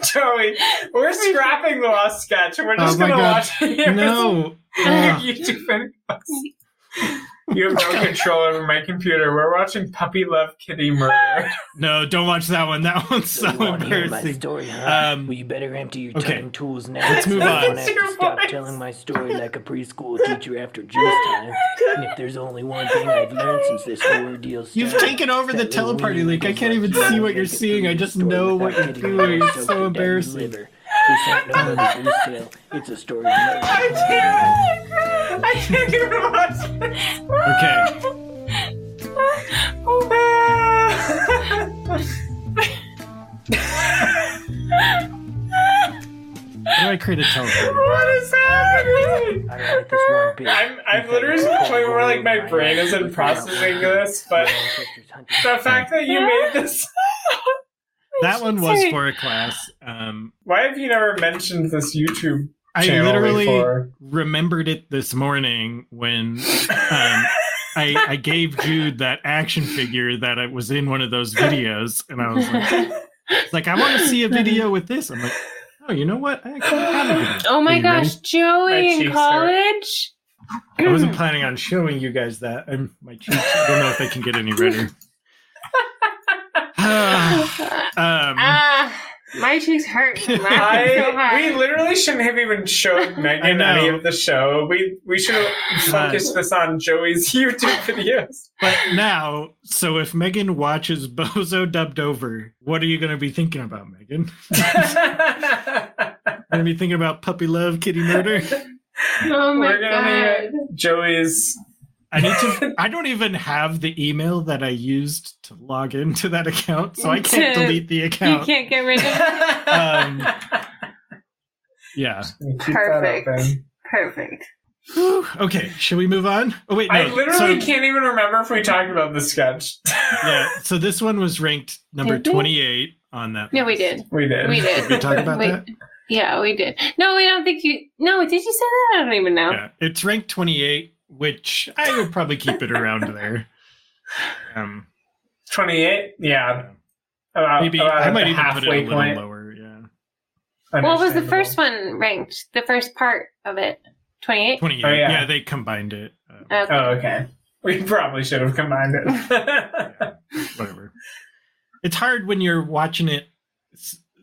Speaker 3: Joey, we're scrapping the last sketch and we're just
Speaker 1: Oh
Speaker 3: gonna
Speaker 1: God.
Speaker 3: watch it.
Speaker 1: No.
Speaker 3: your YouTube videos. You have no control over my computer. We're watching Puppy Love Kitty Murder.
Speaker 1: No, don't watch that one. That one's so
Speaker 18: You wanna hear my
Speaker 1: embarrassing.
Speaker 18: story, huh?
Speaker 1: Um,
Speaker 18: well, you better empty your
Speaker 1: okay.
Speaker 18: tuning tools now.
Speaker 1: Let's move
Speaker 18: I
Speaker 1: on.
Speaker 18: don't have to stop telling my story like a preschool teacher after juice time. And if there's only one thing I've learned since this whole ordeal started,
Speaker 1: You've taken over the
Speaker 18: that little
Speaker 1: teleparty
Speaker 18: weenie
Speaker 1: link. I can't even see what you're
Speaker 18: make it
Speaker 1: seeing. I just know what you're doing.
Speaker 18: your
Speaker 1: It's so embarrassing.
Speaker 18: liver. This ain't no other. It's a story of murder.
Speaker 3: I can't. I can't even watch it.
Speaker 1: Okay.
Speaker 3: Oh,
Speaker 1: What do I create a telephone.
Speaker 3: What is happening?
Speaker 18: I like this one bit.
Speaker 3: I'm, I'm literally to the point where like my brain isn't processing this, but the fact that you made this.
Speaker 1: That one was for a class. Um,
Speaker 3: Why have you never mentioned this YouTube
Speaker 1: I literally
Speaker 3: before?
Speaker 1: remembered it this morning when um, I, I gave Jude that action figure that it was in one of those videos, and I was like, like I want to see a video with this. I'm like, oh, you know what? I actually have a video.
Speaker 2: Oh my gosh,
Speaker 1: ready?
Speaker 2: Joey
Speaker 3: My
Speaker 2: in
Speaker 3: cheeks
Speaker 2: college.
Speaker 1: I wasn't planning on showing you guys that. I'm my cheeks. I don't know if they can get any redder. um,
Speaker 2: Ah, my cheeks hurt. I'm laughing so
Speaker 3: I, we literally shouldn't have even showed Megan any of the show. We we should have focused this on Joey's YouTube videos.
Speaker 1: But now, so if Megan watches Bozo dubbed over, what are you going to be thinking about, Megan? Going to be thinking about puppy love, kitty murder?
Speaker 2: oh my
Speaker 3: We're gonna
Speaker 2: god.
Speaker 3: Joey's.
Speaker 1: I need to. I don't even have the email that I used to log into that account, so I can't
Speaker 2: To-
Speaker 1: delete the account.
Speaker 2: You can't get rid of it.
Speaker 1: Um, yeah.
Speaker 2: Perfect.
Speaker 3: open.
Speaker 2: Perfect.
Speaker 1: Whew, okay, should we move on? Oh wait, no.
Speaker 3: I literally
Speaker 1: so,
Speaker 3: can't even remember if we talked about the sketch.
Speaker 1: Yeah, so this one was ranked number twenty-eight on that.
Speaker 2: No, we did.
Speaker 3: we did.
Speaker 2: We did.
Speaker 1: Did we talk about
Speaker 2: Wait.
Speaker 1: that?
Speaker 2: Yeah, we did. No, we don't think you. No, did you say that? I don't even know.
Speaker 1: Yeah, it's ranked twenty-eight, which I would probably keep it around there. Um,
Speaker 3: 28? Yeah. About,
Speaker 1: maybe
Speaker 3: about
Speaker 1: I might
Speaker 3: the
Speaker 1: even put it a little
Speaker 3: point.
Speaker 1: lower. Yeah,
Speaker 2: What was the first one ranked? The first part of it? 28?
Speaker 1: twenty-eight.
Speaker 3: Oh, yeah.
Speaker 1: yeah. they combined it. Uh,
Speaker 2: Okay.
Speaker 3: Oh, okay. We probably should have combined it.
Speaker 1: whatever. It's hard when you're watching it.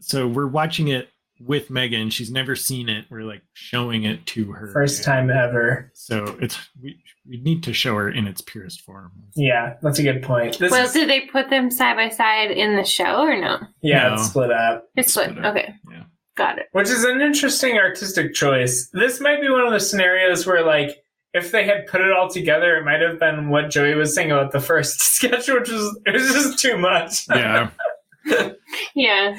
Speaker 1: So we're watching it with Megan. She's never seen it. We're like showing it to her.
Speaker 3: First time ever.
Speaker 1: So it's we we need to show her in its purest form.
Speaker 3: Yeah, that's a good point. This
Speaker 2: well,
Speaker 3: is,
Speaker 2: did they put them side by side in the show or no?
Speaker 3: yeah,
Speaker 1: No.
Speaker 3: it's split up.
Speaker 2: It's split.
Speaker 1: Split up.
Speaker 2: Okay.
Speaker 1: Yeah.
Speaker 2: Got it.
Speaker 3: Which is an interesting artistic choice. This might be one of the scenarios where, like, if they had put it all together, it might have been what Joey was saying about the first sketch, which was it was just too much.
Speaker 1: Yeah.
Speaker 2: Yeah.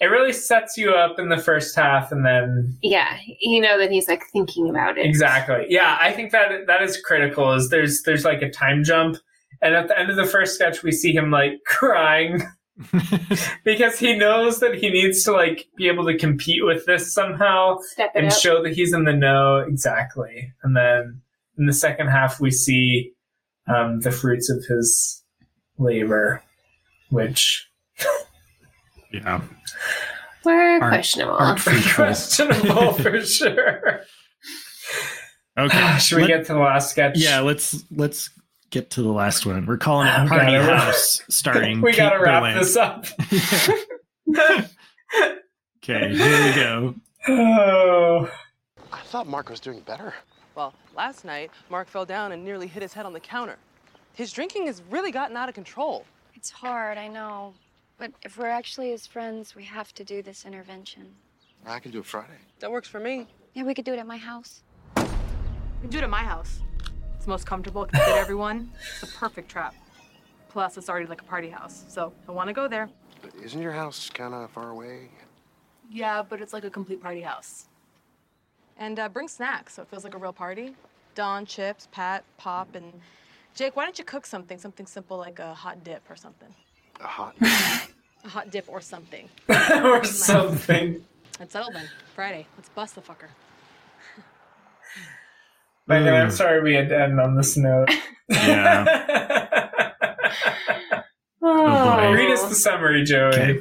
Speaker 3: It really sets you up in the first half, and then
Speaker 2: Yeah. You know that he's like thinking about it.
Speaker 3: exactly, yeah. I think that that is critical. Is there's there's like a time jump, and at the end of the first sketch, we see him like crying because he knows that he needs to like be able to compete with this somehow
Speaker 2: Step it
Speaker 3: and
Speaker 2: up.
Speaker 3: show that he's in the know exactly. And then in the second half, we see um, the fruits of his labor, which
Speaker 1: yeah.
Speaker 2: We're
Speaker 1: Art-
Speaker 2: questionable.
Speaker 1: art fruitful.
Speaker 3: questionable for sure.
Speaker 1: Okay.
Speaker 3: Should we
Speaker 1: let-
Speaker 3: get to the last sketch?
Speaker 1: Yeah, let's let's get to the last one. We're calling it
Speaker 3: Oh,
Speaker 1: Party
Speaker 3: God, I-
Speaker 1: House, starting.
Speaker 3: we
Speaker 1: Kate
Speaker 3: gotta wrap
Speaker 1: Berlant.
Speaker 3: this up.
Speaker 1: Okay, here we go.
Speaker 3: Oh.
Speaker 19: I thought Mark was doing better.
Speaker 20: Well, last night, Mark fell down and nearly hit his head on the counter. His drinking has really gotten out of control.
Speaker 21: It's hard, I know. But if we're actually his friends, we have to do this intervention.
Speaker 19: I can do it Friday.
Speaker 20: That works for me.
Speaker 21: Yeah, we could do it at my house.
Speaker 22: We can do it at my house. It's most comfortable, it can fit everyone. It's a perfect trap. Plus, it's already like a party house, so I want to go there.
Speaker 19: But isn't your house kind of far away?
Speaker 22: Yeah, but it's like a complete party house.
Speaker 20: And uh, bring snacks so it feels like a real party. Don, chips, Pat, Pop, and Jake, why don't you cook something? Something simple like a hot dip or something.
Speaker 19: A hot.
Speaker 20: A hot dip or something.
Speaker 3: or something.
Speaker 20: That's settled then. Friday. Let's bust the fucker.
Speaker 3: Megan, I'm sorry we had to end on this note.
Speaker 1: Yeah.
Speaker 2: Oh.
Speaker 3: Read us the summary, Joey.
Speaker 1: Okay.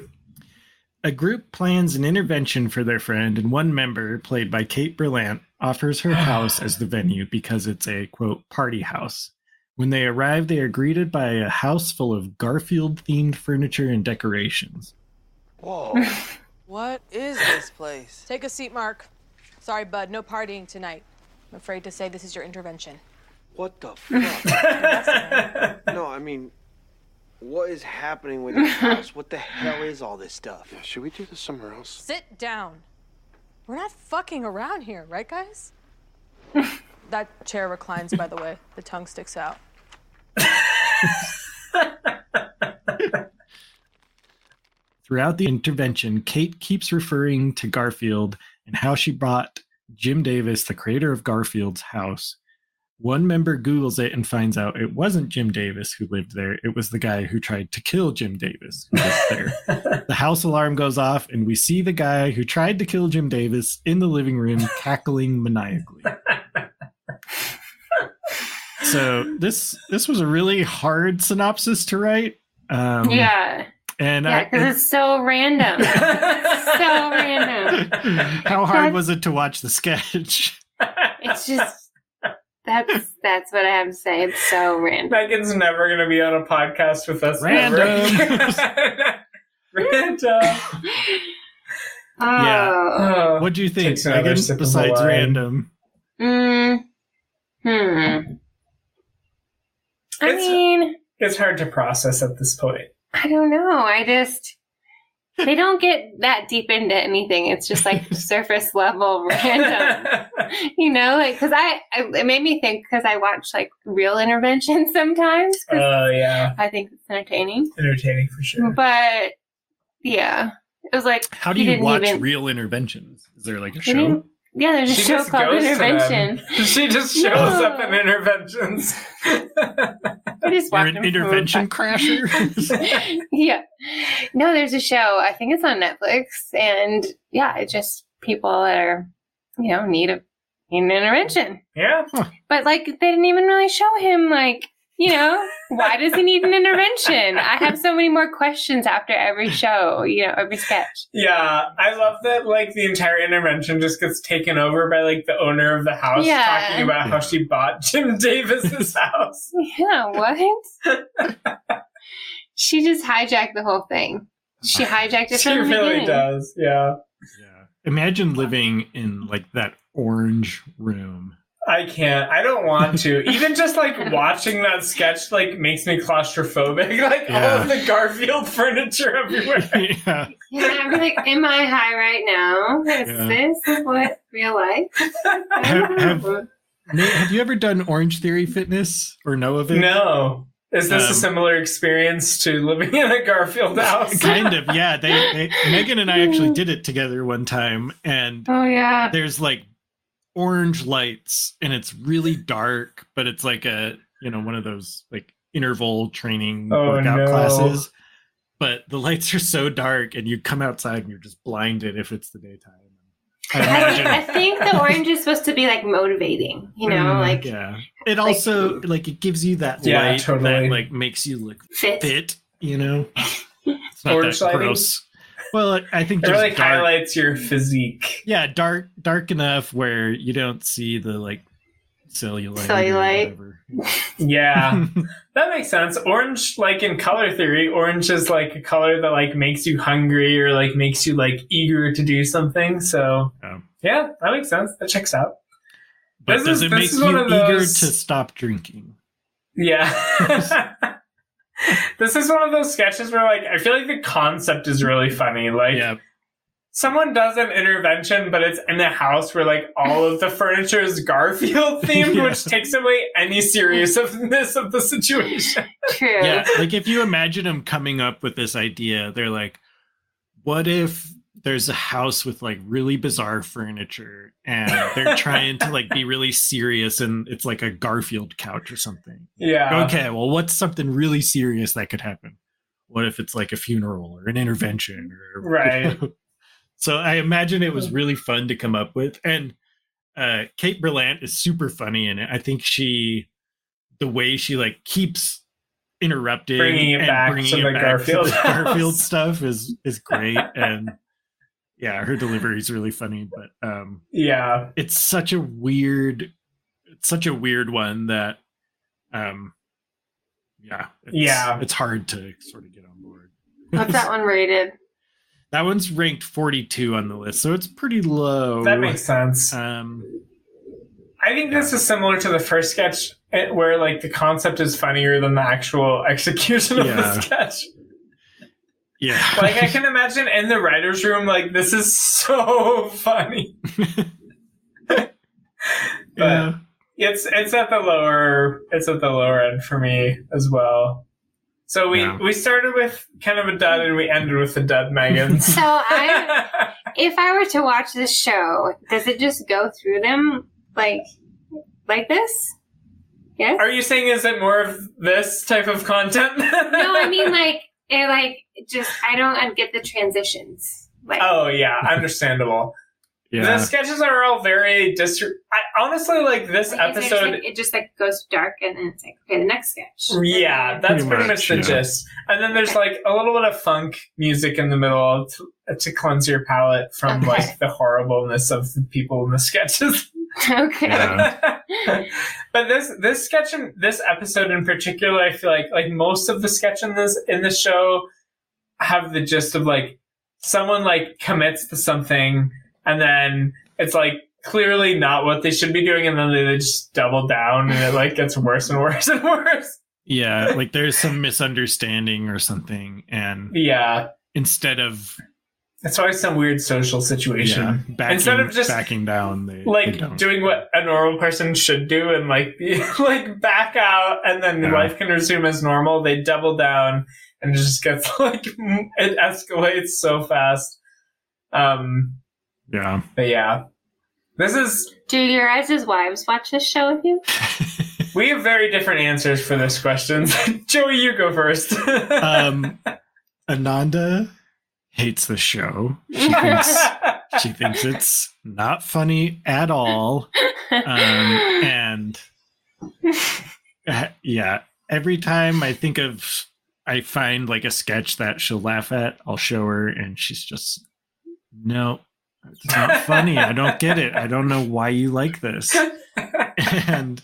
Speaker 1: A group plans an intervention for their friend, and one member, played by Kate Berlant, offers her house as the venue because it's a quote party house. When they arrive, they are greeted by a house full of Garfield themed furniture and decorations.
Speaker 19: Whoa.
Speaker 20: What is this place? Take a seat, Mark. Sorry, bud, no partying tonight. I'm afraid to say this is your intervention.
Speaker 8: What the fuck? no, I mean, what is happening with your house? What the hell is all this stuff?
Speaker 19: Yeah, should we do this somewhere else?
Speaker 20: Sit down. We're not fucking around here, right, guys? that chair reclines, by the way. The tongue sticks out.
Speaker 1: Throughout the intervention, Kate keeps referring to Garfield and how she brought Jim Davis, the creator of Garfield's house. One member Googles it and finds out it wasn't Jim Davis who lived there. It was the guy who tried to kill Jim Davis who lived there. the house alarm goes off, and we see the guy who tried to kill Jim Davis in the living room cackling maniacally. So this this was a really hard synopsis to write. Um,
Speaker 2: yeah.
Speaker 1: and
Speaker 2: Yeah, because it's so random. so random.
Speaker 1: how hard was it to watch the sketch?
Speaker 2: It's just that's that's what I have to say. It's so random.
Speaker 3: Megan's never going to be on a podcast with us.
Speaker 1: Random.
Speaker 3: Ever. Random.
Speaker 1: Yeah.
Speaker 2: Oh.
Speaker 1: What do you think, Megan?
Speaker 3: sip of the
Speaker 1: Besides random,
Speaker 2: Mm. Hmm. I
Speaker 3: It's-
Speaker 2: mean,
Speaker 3: It's hard to process at this point.
Speaker 2: I don't know. I just they don't get that deep into anything. It's just like surface level random. you know, like because I, I it made me think because I watch like real interventions sometimes.
Speaker 3: Oh, yeah.
Speaker 2: I think it's entertaining,
Speaker 3: Entertaining for sure.
Speaker 2: but yeah, it was like
Speaker 1: how do
Speaker 2: he
Speaker 1: you watch
Speaker 2: even-
Speaker 1: real interventions? Is there like a
Speaker 2: he didn't-
Speaker 1: show?
Speaker 2: Yeah, there's a
Speaker 3: She
Speaker 2: show
Speaker 3: just
Speaker 2: called
Speaker 3: goes to them.
Speaker 2: Intervention.
Speaker 3: She just shows
Speaker 2: No.
Speaker 3: up in interventions.
Speaker 2: I just
Speaker 1: You're an intervention
Speaker 2: afar.
Speaker 1: crasher.
Speaker 2: yeah. No, there's a show. I think it's on Netflix, and yeah, it's just people that are, you know, need a need an intervention.
Speaker 3: Yeah.
Speaker 2: But like, they didn't even really show him like, you know, why does he need an intervention? I have so many more questions after every show, you know, every sketch.
Speaker 3: Yeah, I love that. Like the entire intervention just gets taken over by like the owner of the house
Speaker 2: Yeah.
Speaker 3: talking about how she bought Jim Davis's house.
Speaker 2: Yeah, what? she just hijacked the whole thing. She hijacked it
Speaker 3: She
Speaker 2: from the
Speaker 3: really
Speaker 2: beginning.
Speaker 3: does. Yeah, yeah,
Speaker 1: Imagine living in like that orange room.
Speaker 3: I can't. I don't want to. Even just like watching that sketch like makes me claustrophobic. Like all
Speaker 1: Yeah.
Speaker 3: of the Garfield furniture everywhere.
Speaker 1: yeah.
Speaker 2: Yeah, I'm like, am I high right now? Is
Speaker 1: Yeah.
Speaker 2: this what real life?
Speaker 1: Have, have, have you ever done Orange Theory Fitness or know of it?
Speaker 3: No. Is this a
Speaker 1: Um,
Speaker 3: similar experience to living in a Garfield house?
Speaker 1: kind of yeah they, they megan and i actually did it together one time and
Speaker 2: Oh yeah.
Speaker 1: there's like orange lights and it's really dark but it's like a you know one of those like interval training
Speaker 3: Oh,
Speaker 1: workout
Speaker 3: no.
Speaker 1: classes but the lights are so dark and you come outside and you're just blinded if it's the daytime i
Speaker 2: I, think the orange is supposed to be like motivating, you know,
Speaker 1: Mm,
Speaker 2: like
Speaker 1: yeah it also like it gives you that
Speaker 3: Yeah,
Speaker 1: light
Speaker 3: totally.
Speaker 1: that like makes you look
Speaker 2: fit.
Speaker 1: fit you know it's not
Speaker 3: Orange
Speaker 1: that
Speaker 3: lighting?
Speaker 1: gross well i think
Speaker 3: It
Speaker 1: just
Speaker 3: really
Speaker 1: dark,
Speaker 3: highlights your physique.
Speaker 1: yeah dark dark enough where you don't see the like cellulite
Speaker 2: Cellulite.
Speaker 1: whatever.
Speaker 3: Yeah, that makes sense. Orange, like in color theory, orange is like a color that like makes you hungry or like makes you like eager to do something. So
Speaker 1: Yeah.
Speaker 3: yeah, that makes sense. That checks out.
Speaker 1: but
Speaker 3: This
Speaker 1: does
Speaker 3: is-
Speaker 1: it make you eager
Speaker 3: those-
Speaker 1: to stop drinking
Speaker 3: Yeah. this is one of those sketches where like I feel like the concept is really funny. Like
Speaker 1: yeah
Speaker 3: someone does an intervention, but it's in a house where like all of the furniture is Garfield themed,
Speaker 1: Yeah.
Speaker 3: which takes away any seriousness of the situation.
Speaker 2: true.
Speaker 1: yeah like if you imagine them coming up with this idea they're like what if there's a house with like really bizarre furniture and they're trying to like be really serious and it's like a garfield couch or something
Speaker 3: Yeah.
Speaker 1: okay well what's something really serious that could happen what if it's like a funeral or an intervention or
Speaker 3: Right.
Speaker 1: so i imagine it was really fun to come up with and uh kate berlant is super funny in it i think she the way she like keeps interrupting
Speaker 3: Bringing it
Speaker 1: and
Speaker 3: back
Speaker 1: bringing
Speaker 3: to
Speaker 1: it
Speaker 3: the
Speaker 1: back
Speaker 3: Garfield
Speaker 1: to the garfield stuff is is great and yeah her delivery is really funny but um
Speaker 3: Yeah.
Speaker 1: it's such a weird it's such a weird one that um yeah it's,
Speaker 3: Yeah.
Speaker 1: it's hard to sort of get on board
Speaker 2: What's that one rated?
Speaker 1: that one's ranked 42 on the list so it's pretty low
Speaker 3: That makes sense.
Speaker 1: um
Speaker 3: I think this is similar to the first sketch eh, where like the concept is funnier than the actual execution of
Speaker 1: Yeah.
Speaker 3: the sketch.
Speaker 1: Yeah
Speaker 3: Like I can imagine in the writer's room, like this is so funny. but
Speaker 1: yeah
Speaker 3: it's it's at the lower it's at the lower end for me as well. So we
Speaker 1: Yeah.
Speaker 3: we started with kind of a dud and we ended with a dud, Megan.
Speaker 2: So I if I were to watch this show, does it just go through them like like this? Yes.
Speaker 3: Are you saying is it more of this type of content?
Speaker 2: no, I mean like it like just I don't get the transitions. Like
Speaker 3: Oh yeah, understandable.
Speaker 1: Yeah.
Speaker 3: The sketches are all very dis. I honestly like this
Speaker 2: like,
Speaker 3: episode.
Speaker 2: like, it just like goes dark and then it's like okay the next sketch.
Speaker 3: Yeah, that's
Speaker 1: Pretty
Speaker 3: pretty,
Speaker 1: much,
Speaker 3: much, the
Speaker 1: yeah.
Speaker 3: gist. And then there's like a little bit of funk music in the middle to, to cleanse your palate from
Speaker 2: Okay.
Speaker 3: like the horribleness of the people in the sketches.
Speaker 2: okay.
Speaker 3: but this this sketch in this episode in particular, I feel like like most of the sketch in this in the show have the gist of like someone like commits to something and then it's like clearly not what they should be doing and then they just double down and it like gets worse and worse and worse.
Speaker 1: Yeah, like there's some misunderstanding or something, and
Speaker 3: Yeah.
Speaker 1: instead of
Speaker 3: It's always some weird social situation.
Speaker 1: yeah, backing,
Speaker 3: Instead of just
Speaker 1: backing down, they, they
Speaker 3: like
Speaker 1: don't.
Speaker 3: doing what a normal person should do and like be like back out and then
Speaker 1: Yeah.
Speaker 3: life can resume as normal, they double down and it just gets like it escalates so fast. Um
Speaker 1: yeah,
Speaker 3: but yeah. This is
Speaker 2: Do your guys' wives watch this show with you?
Speaker 3: we have very different answers for this question. Joey, you go first.
Speaker 1: um, Ananda hates the show. She thinks she thinks it's not funny at all. Um, and uh, yeah, every time I think of, I find like a sketch that she'll laugh at, I'll show her, and she's just, no, it's not funny. I don't get it. I don't know why you like this. and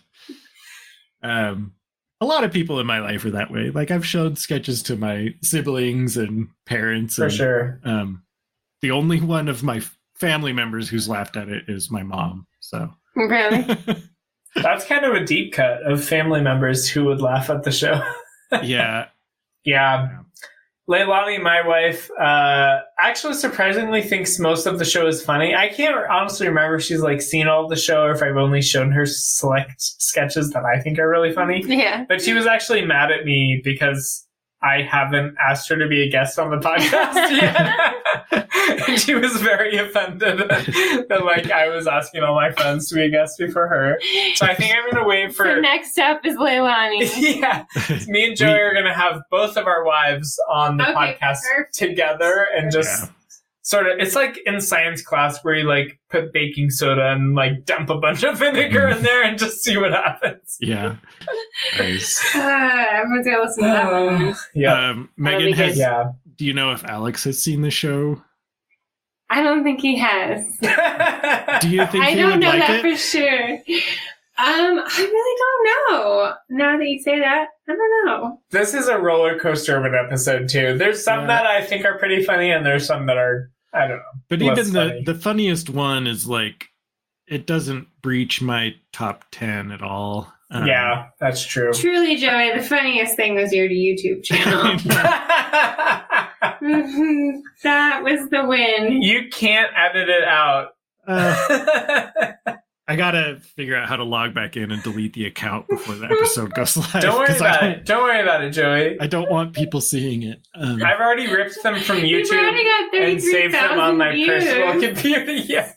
Speaker 1: um, a lot of people in my life are that way. Like I've shown sketches to my siblings and parents.
Speaker 3: For
Speaker 1: and,
Speaker 3: sure.
Speaker 1: Um, the only one of my family members who's laughed at it is my mom. So
Speaker 2: Really?
Speaker 3: That's kind of a deep cut of family members who would laugh at the show.
Speaker 1: yeah,
Speaker 3: Yeah. Leilani, my wife, uh, actually surprisingly thinks most of the show is funny. I can't honestly remember if she's like seen all the show or if I've only shown her select sketches that I think are really funny.
Speaker 2: Yeah.
Speaker 3: But she was actually mad at me because I haven't asked her to be a guest on the podcast yet. and she was very offended that like I was asking all my friends to be a guest before her. So I think I'm gonna wait for
Speaker 2: So next up is Leilani.
Speaker 3: yeah. Me and Joey are going to have both of our wives on the
Speaker 2: Okay,
Speaker 3: podcast
Speaker 2: perfect.
Speaker 3: together and just
Speaker 1: Yeah.
Speaker 3: sort of, it's like in science class where you like put baking soda and like dump a bunch of vinegar in there and just see what happens.
Speaker 1: yeah. Nice.
Speaker 2: Uh, everyone's gonna listen to that one.
Speaker 3: Yeah.
Speaker 1: Um, Megan has.
Speaker 2: good.
Speaker 3: Yeah.
Speaker 1: Do you know if Alex has seen the show?
Speaker 2: I don't think he has.
Speaker 1: Do you think
Speaker 2: I
Speaker 1: he
Speaker 2: don't
Speaker 1: would
Speaker 2: know
Speaker 1: like
Speaker 2: that
Speaker 1: it?
Speaker 2: for sure. Um, I really don't know. Now that you say that, I don't know.
Speaker 3: This is a roller coaster of an episode too. There's some
Speaker 1: Yeah.
Speaker 3: that I think are pretty funny and there's some that are, I don't know.
Speaker 1: But
Speaker 3: less
Speaker 1: even the
Speaker 3: funny.
Speaker 1: the funniest one is like, it doesn't breach my top ten at all. Um,
Speaker 3: yeah, that's true.
Speaker 2: Truly, Joey, the funniest thing was your YouTube channel. That was the win.
Speaker 3: you can't edit it out.
Speaker 1: uh, I gotta figure out how to log back in and delete the account before the episode goes live.
Speaker 3: Don't worry
Speaker 1: 'cause I
Speaker 3: about
Speaker 1: don't,
Speaker 3: it. Don't worry about it, Joey.
Speaker 1: I don't want people seeing it. Um,
Speaker 3: I've already ripped them from YouTube and saved them on my
Speaker 2: views.
Speaker 3: personal computer. Yeah.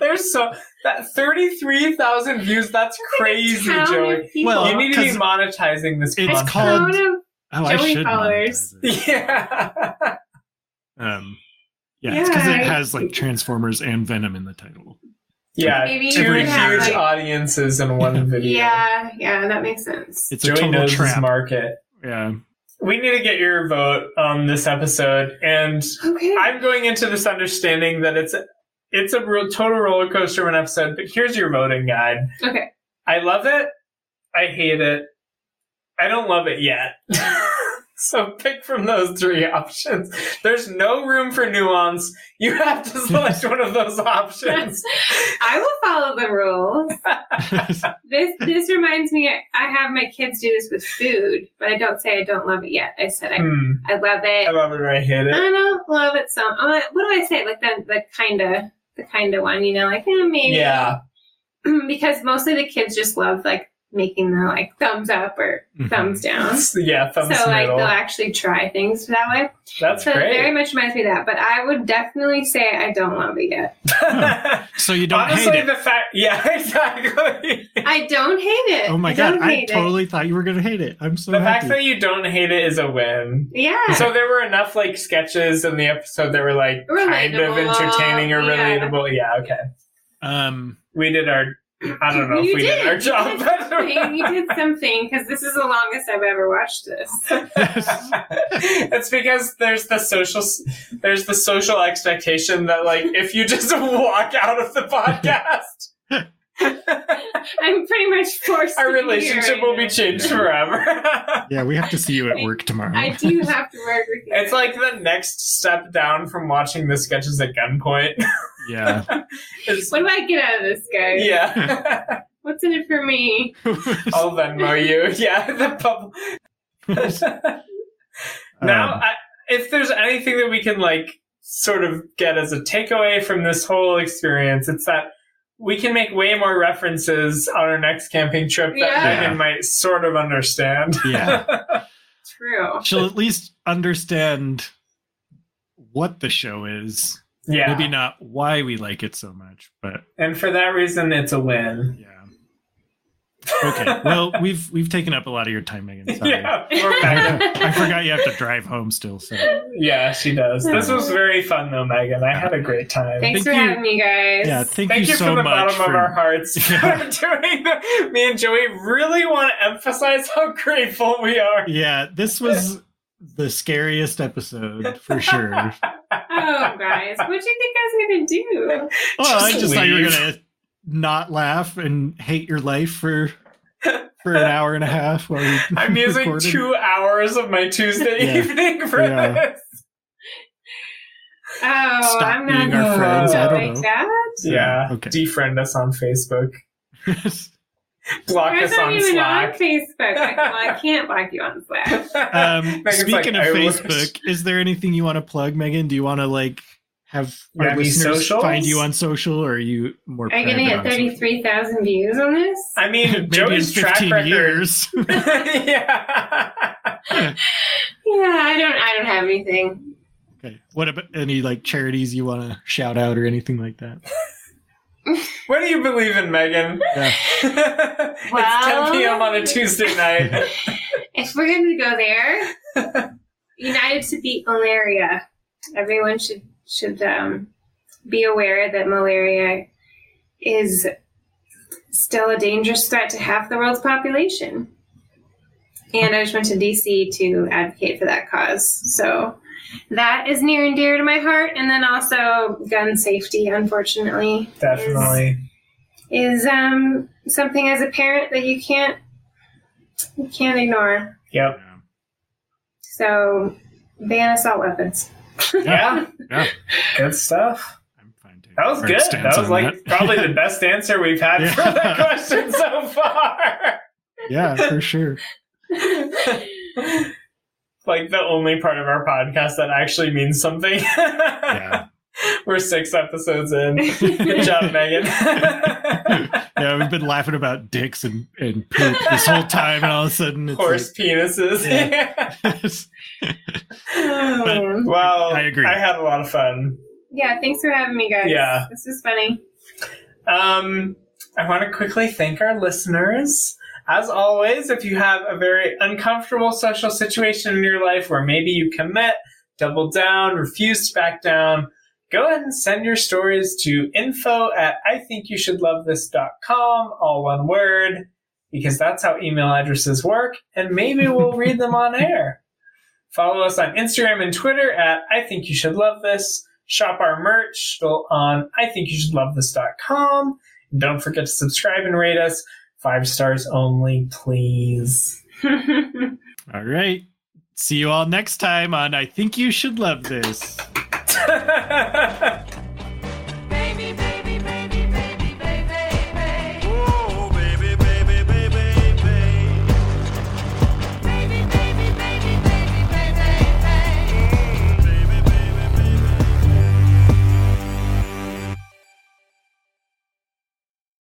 Speaker 3: There's so that thirty-three thousand views. That's crazy,
Speaker 2: Count of
Speaker 3: Joey.
Speaker 2: people.
Speaker 1: Well,
Speaker 3: you need to be
Speaker 1: 'cause
Speaker 3: monetizing this.
Speaker 1: it's
Speaker 3: content.
Speaker 1: called-
Speaker 2: Count of
Speaker 1: oh, I
Speaker 2: Joey
Speaker 1: should
Speaker 2: followers.
Speaker 1: monetize it.
Speaker 3: Yeah.
Speaker 1: Um, yeah, it's because
Speaker 2: Yeah.
Speaker 1: it has like Transformers and Venom in the title.
Speaker 3: yeah.
Speaker 2: Maybe you
Speaker 3: Two
Speaker 2: would
Speaker 3: huge
Speaker 2: have, like-
Speaker 3: audiences in one video.
Speaker 2: Yeah, yeah, that makes sense.
Speaker 1: It's a
Speaker 3: Joey
Speaker 1: total
Speaker 3: knows his
Speaker 1: trap.
Speaker 3: market.
Speaker 1: Yeah,
Speaker 3: We need to get your vote on this episode, and
Speaker 2: Okay.
Speaker 3: I'm going into this understanding that it's a, it's a real, total roller coaster of an episode. But here's your voting guide.
Speaker 2: okay.
Speaker 3: I love it. I hate it. I don't love it yet. so pick from those three options. There's no room for nuance. You have to select one of those options.
Speaker 2: I will follow the rules. This this reminds me. I have my kids do this with food, but I don't say I don't love it yet. I said I
Speaker 3: Hmm.
Speaker 2: I love it.
Speaker 3: I love it or I hate
Speaker 2: I
Speaker 3: it.
Speaker 2: don't love it some. Uh, what do I say? Like the the kind of the kind of one, you know, like eh, maybe.
Speaker 3: Yeah.
Speaker 2: because mostly the kids just love like making the like thumbs up or thumbs down.
Speaker 3: yeah,
Speaker 2: So
Speaker 3: thumbs
Speaker 2: like
Speaker 3: middle.
Speaker 2: they'll actually try things that way.
Speaker 3: That's
Speaker 2: so
Speaker 3: great.
Speaker 2: it very much reminds me of that. But I would definitely say I don't love it yet.
Speaker 1: So you don't
Speaker 3: Honestly,
Speaker 1: hate it.
Speaker 3: the fact, yeah, exactly.
Speaker 2: I don't hate it.
Speaker 1: Oh my
Speaker 2: I
Speaker 1: god, I
Speaker 2: hate it.
Speaker 1: totally thought you were gonna hate it. I'm so
Speaker 3: the
Speaker 1: happy.
Speaker 3: fact that you don't hate it is a win.
Speaker 2: Yeah.
Speaker 3: So there were enough like sketches in the episode that were like kind of entertaining or
Speaker 2: yeah.
Speaker 3: relatable. Yeah, okay.
Speaker 1: um,
Speaker 3: We did our. I don't know if
Speaker 2: you
Speaker 3: we
Speaker 2: did.
Speaker 3: did, our
Speaker 2: You
Speaker 3: job.
Speaker 2: did something. You did something because this is the longest I've ever watched this.
Speaker 3: it's because there's the social there's the social expectation that like if you just walk out of the podcast
Speaker 2: I'm pretty much forced.
Speaker 3: our
Speaker 2: to be
Speaker 3: relationship will be changed forever
Speaker 1: yeah, we have to see you at work tomorrow.
Speaker 2: I do have to work with you.
Speaker 3: it's like the next step down from watching the sketches at gunpoint
Speaker 1: yeah.
Speaker 3: It's-
Speaker 2: What do I get out of this, guys?
Speaker 3: yeah
Speaker 2: What's in it for me?
Speaker 3: i'll venmo you yeah the pub now
Speaker 1: Um,
Speaker 3: I, if there's anything that we can like sort of get as a takeaway from this whole experience it's that we can make way more references on our next camping trip that
Speaker 2: Yeah.
Speaker 3: Megan might sort of understand.
Speaker 1: Yeah.
Speaker 2: True.
Speaker 1: She'll at least understand what the show is.
Speaker 3: Yeah.
Speaker 1: Maybe not why we like it so much, but
Speaker 3: And for that reason, it's a win.
Speaker 1: yeah. Okay. Well, we've we've taken up a lot of your time, Megan. Sorry.
Speaker 3: Yeah, poor Megan.
Speaker 1: I forgot you have to drive home still. So
Speaker 3: yeah, she does. This was very fun, though, Megan. I had a great time.
Speaker 2: Thanks
Speaker 1: Thank
Speaker 2: for
Speaker 1: you.
Speaker 2: having me, guys.
Speaker 1: yeah, thank,
Speaker 3: Thank you,
Speaker 1: so
Speaker 3: from the
Speaker 1: much
Speaker 3: bottom
Speaker 1: for
Speaker 3: of our hearts
Speaker 1: Yeah.
Speaker 3: for doing the, me and Joey really want to emphasize how grateful we are.
Speaker 1: Yeah, this was the scariest episode for sure. well,
Speaker 2: Oh, guys, what do you think I was gonna do?
Speaker 1: Well I
Speaker 3: Just
Speaker 1: just thought you were gonna not laugh and hate your life for for an hour and a half while we
Speaker 3: I'm using
Speaker 1: recorded.
Speaker 3: two hours of my Tuesday
Speaker 1: Yeah.
Speaker 3: evening for
Speaker 1: Yeah.
Speaker 3: this.
Speaker 2: Oh,
Speaker 1: Stop
Speaker 2: I'm not
Speaker 1: being our friends. I don't
Speaker 2: like
Speaker 1: know.
Speaker 2: that.
Speaker 3: Yeah.
Speaker 1: Okay.
Speaker 3: Defriend us on Facebook. Block
Speaker 2: You're
Speaker 3: us
Speaker 2: not
Speaker 3: on
Speaker 2: even
Speaker 3: Slack.
Speaker 2: on Facebook. I, well, I can't block you on Slack.
Speaker 1: Um, speaking
Speaker 3: like,
Speaker 1: of
Speaker 3: "I wish."
Speaker 1: Facebook, is there anything you want to plug, Megan? Do you want to like have
Speaker 3: Yeah,
Speaker 1: our
Speaker 3: any
Speaker 1: listeners
Speaker 3: socials?
Speaker 1: find you on social, or are you more?
Speaker 2: Are you gonna get
Speaker 1: on social?
Speaker 2: thirty-three thousand views on this?
Speaker 3: I mean,
Speaker 1: Maybe in
Speaker 3: Joey's track
Speaker 1: fifteen
Speaker 3: record.
Speaker 1: years.
Speaker 3: yeah.
Speaker 2: Yeah, I don't. I don't have anything.
Speaker 1: okay. What about any like charities you want to shout out or anything like that?
Speaker 3: What do you believe in, Megan?
Speaker 1: Yeah.
Speaker 3: it's 10 p.m. on a Tuesday night.
Speaker 2: If we're going to go there, United to beat malaria. Everyone should should um, be aware that malaria is still a dangerous threat to half the world's population. And I just went to DC to advocate for that cause. So that is near and dear to my heart. And then also gun safety, unfortunately,
Speaker 3: Definitely.
Speaker 2: is um, something as a parent that you can't you can't ignore.
Speaker 3: Yep.
Speaker 2: So ban assault weapons.
Speaker 3: Yeah.
Speaker 1: Yeah.
Speaker 3: Good stuff. That was good. That was like
Speaker 1: that.
Speaker 3: probably the best answer we've had for that question so far.
Speaker 1: Yeah, for sure.
Speaker 3: like the only part of our podcast that actually means something.
Speaker 1: Yeah.
Speaker 3: We're six episodes in. Good job, Megan.
Speaker 1: Yeah, we've been laughing about dicks and, and poop this whole time, and all of a sudden it's
Speaker 3: Horse penises.
Speaker 1: like,
Speaker 2: Oh.
Speaker 3: well,
Speaker 1: I agree.
Speaker 3: I had a lot of fun.
Speaker 2: yeah, thanks for having me, guys.
Speaker 3: Yeah.
Speaker 2: This is funny.
Speaker 3: Um, I want to quickly thank our listeners. As always, if you have a very uncomfortable social situation in your life where maybe you commit, double down, refuse to back down, go ahead and send your stories to info at ithinkyoushouldlovethis.com, all one word, because that's how email addresses work, and maybe we'll read them on air. Follow us on Instagram and Twitter at I Think You Should Love This. Shop our merch on ithinkyoushouldlovethis.com. And don't forget to subscribe and rate us. Five stars only, please.
Speaker 1: all right. See you all next time on I Think You Should Love This.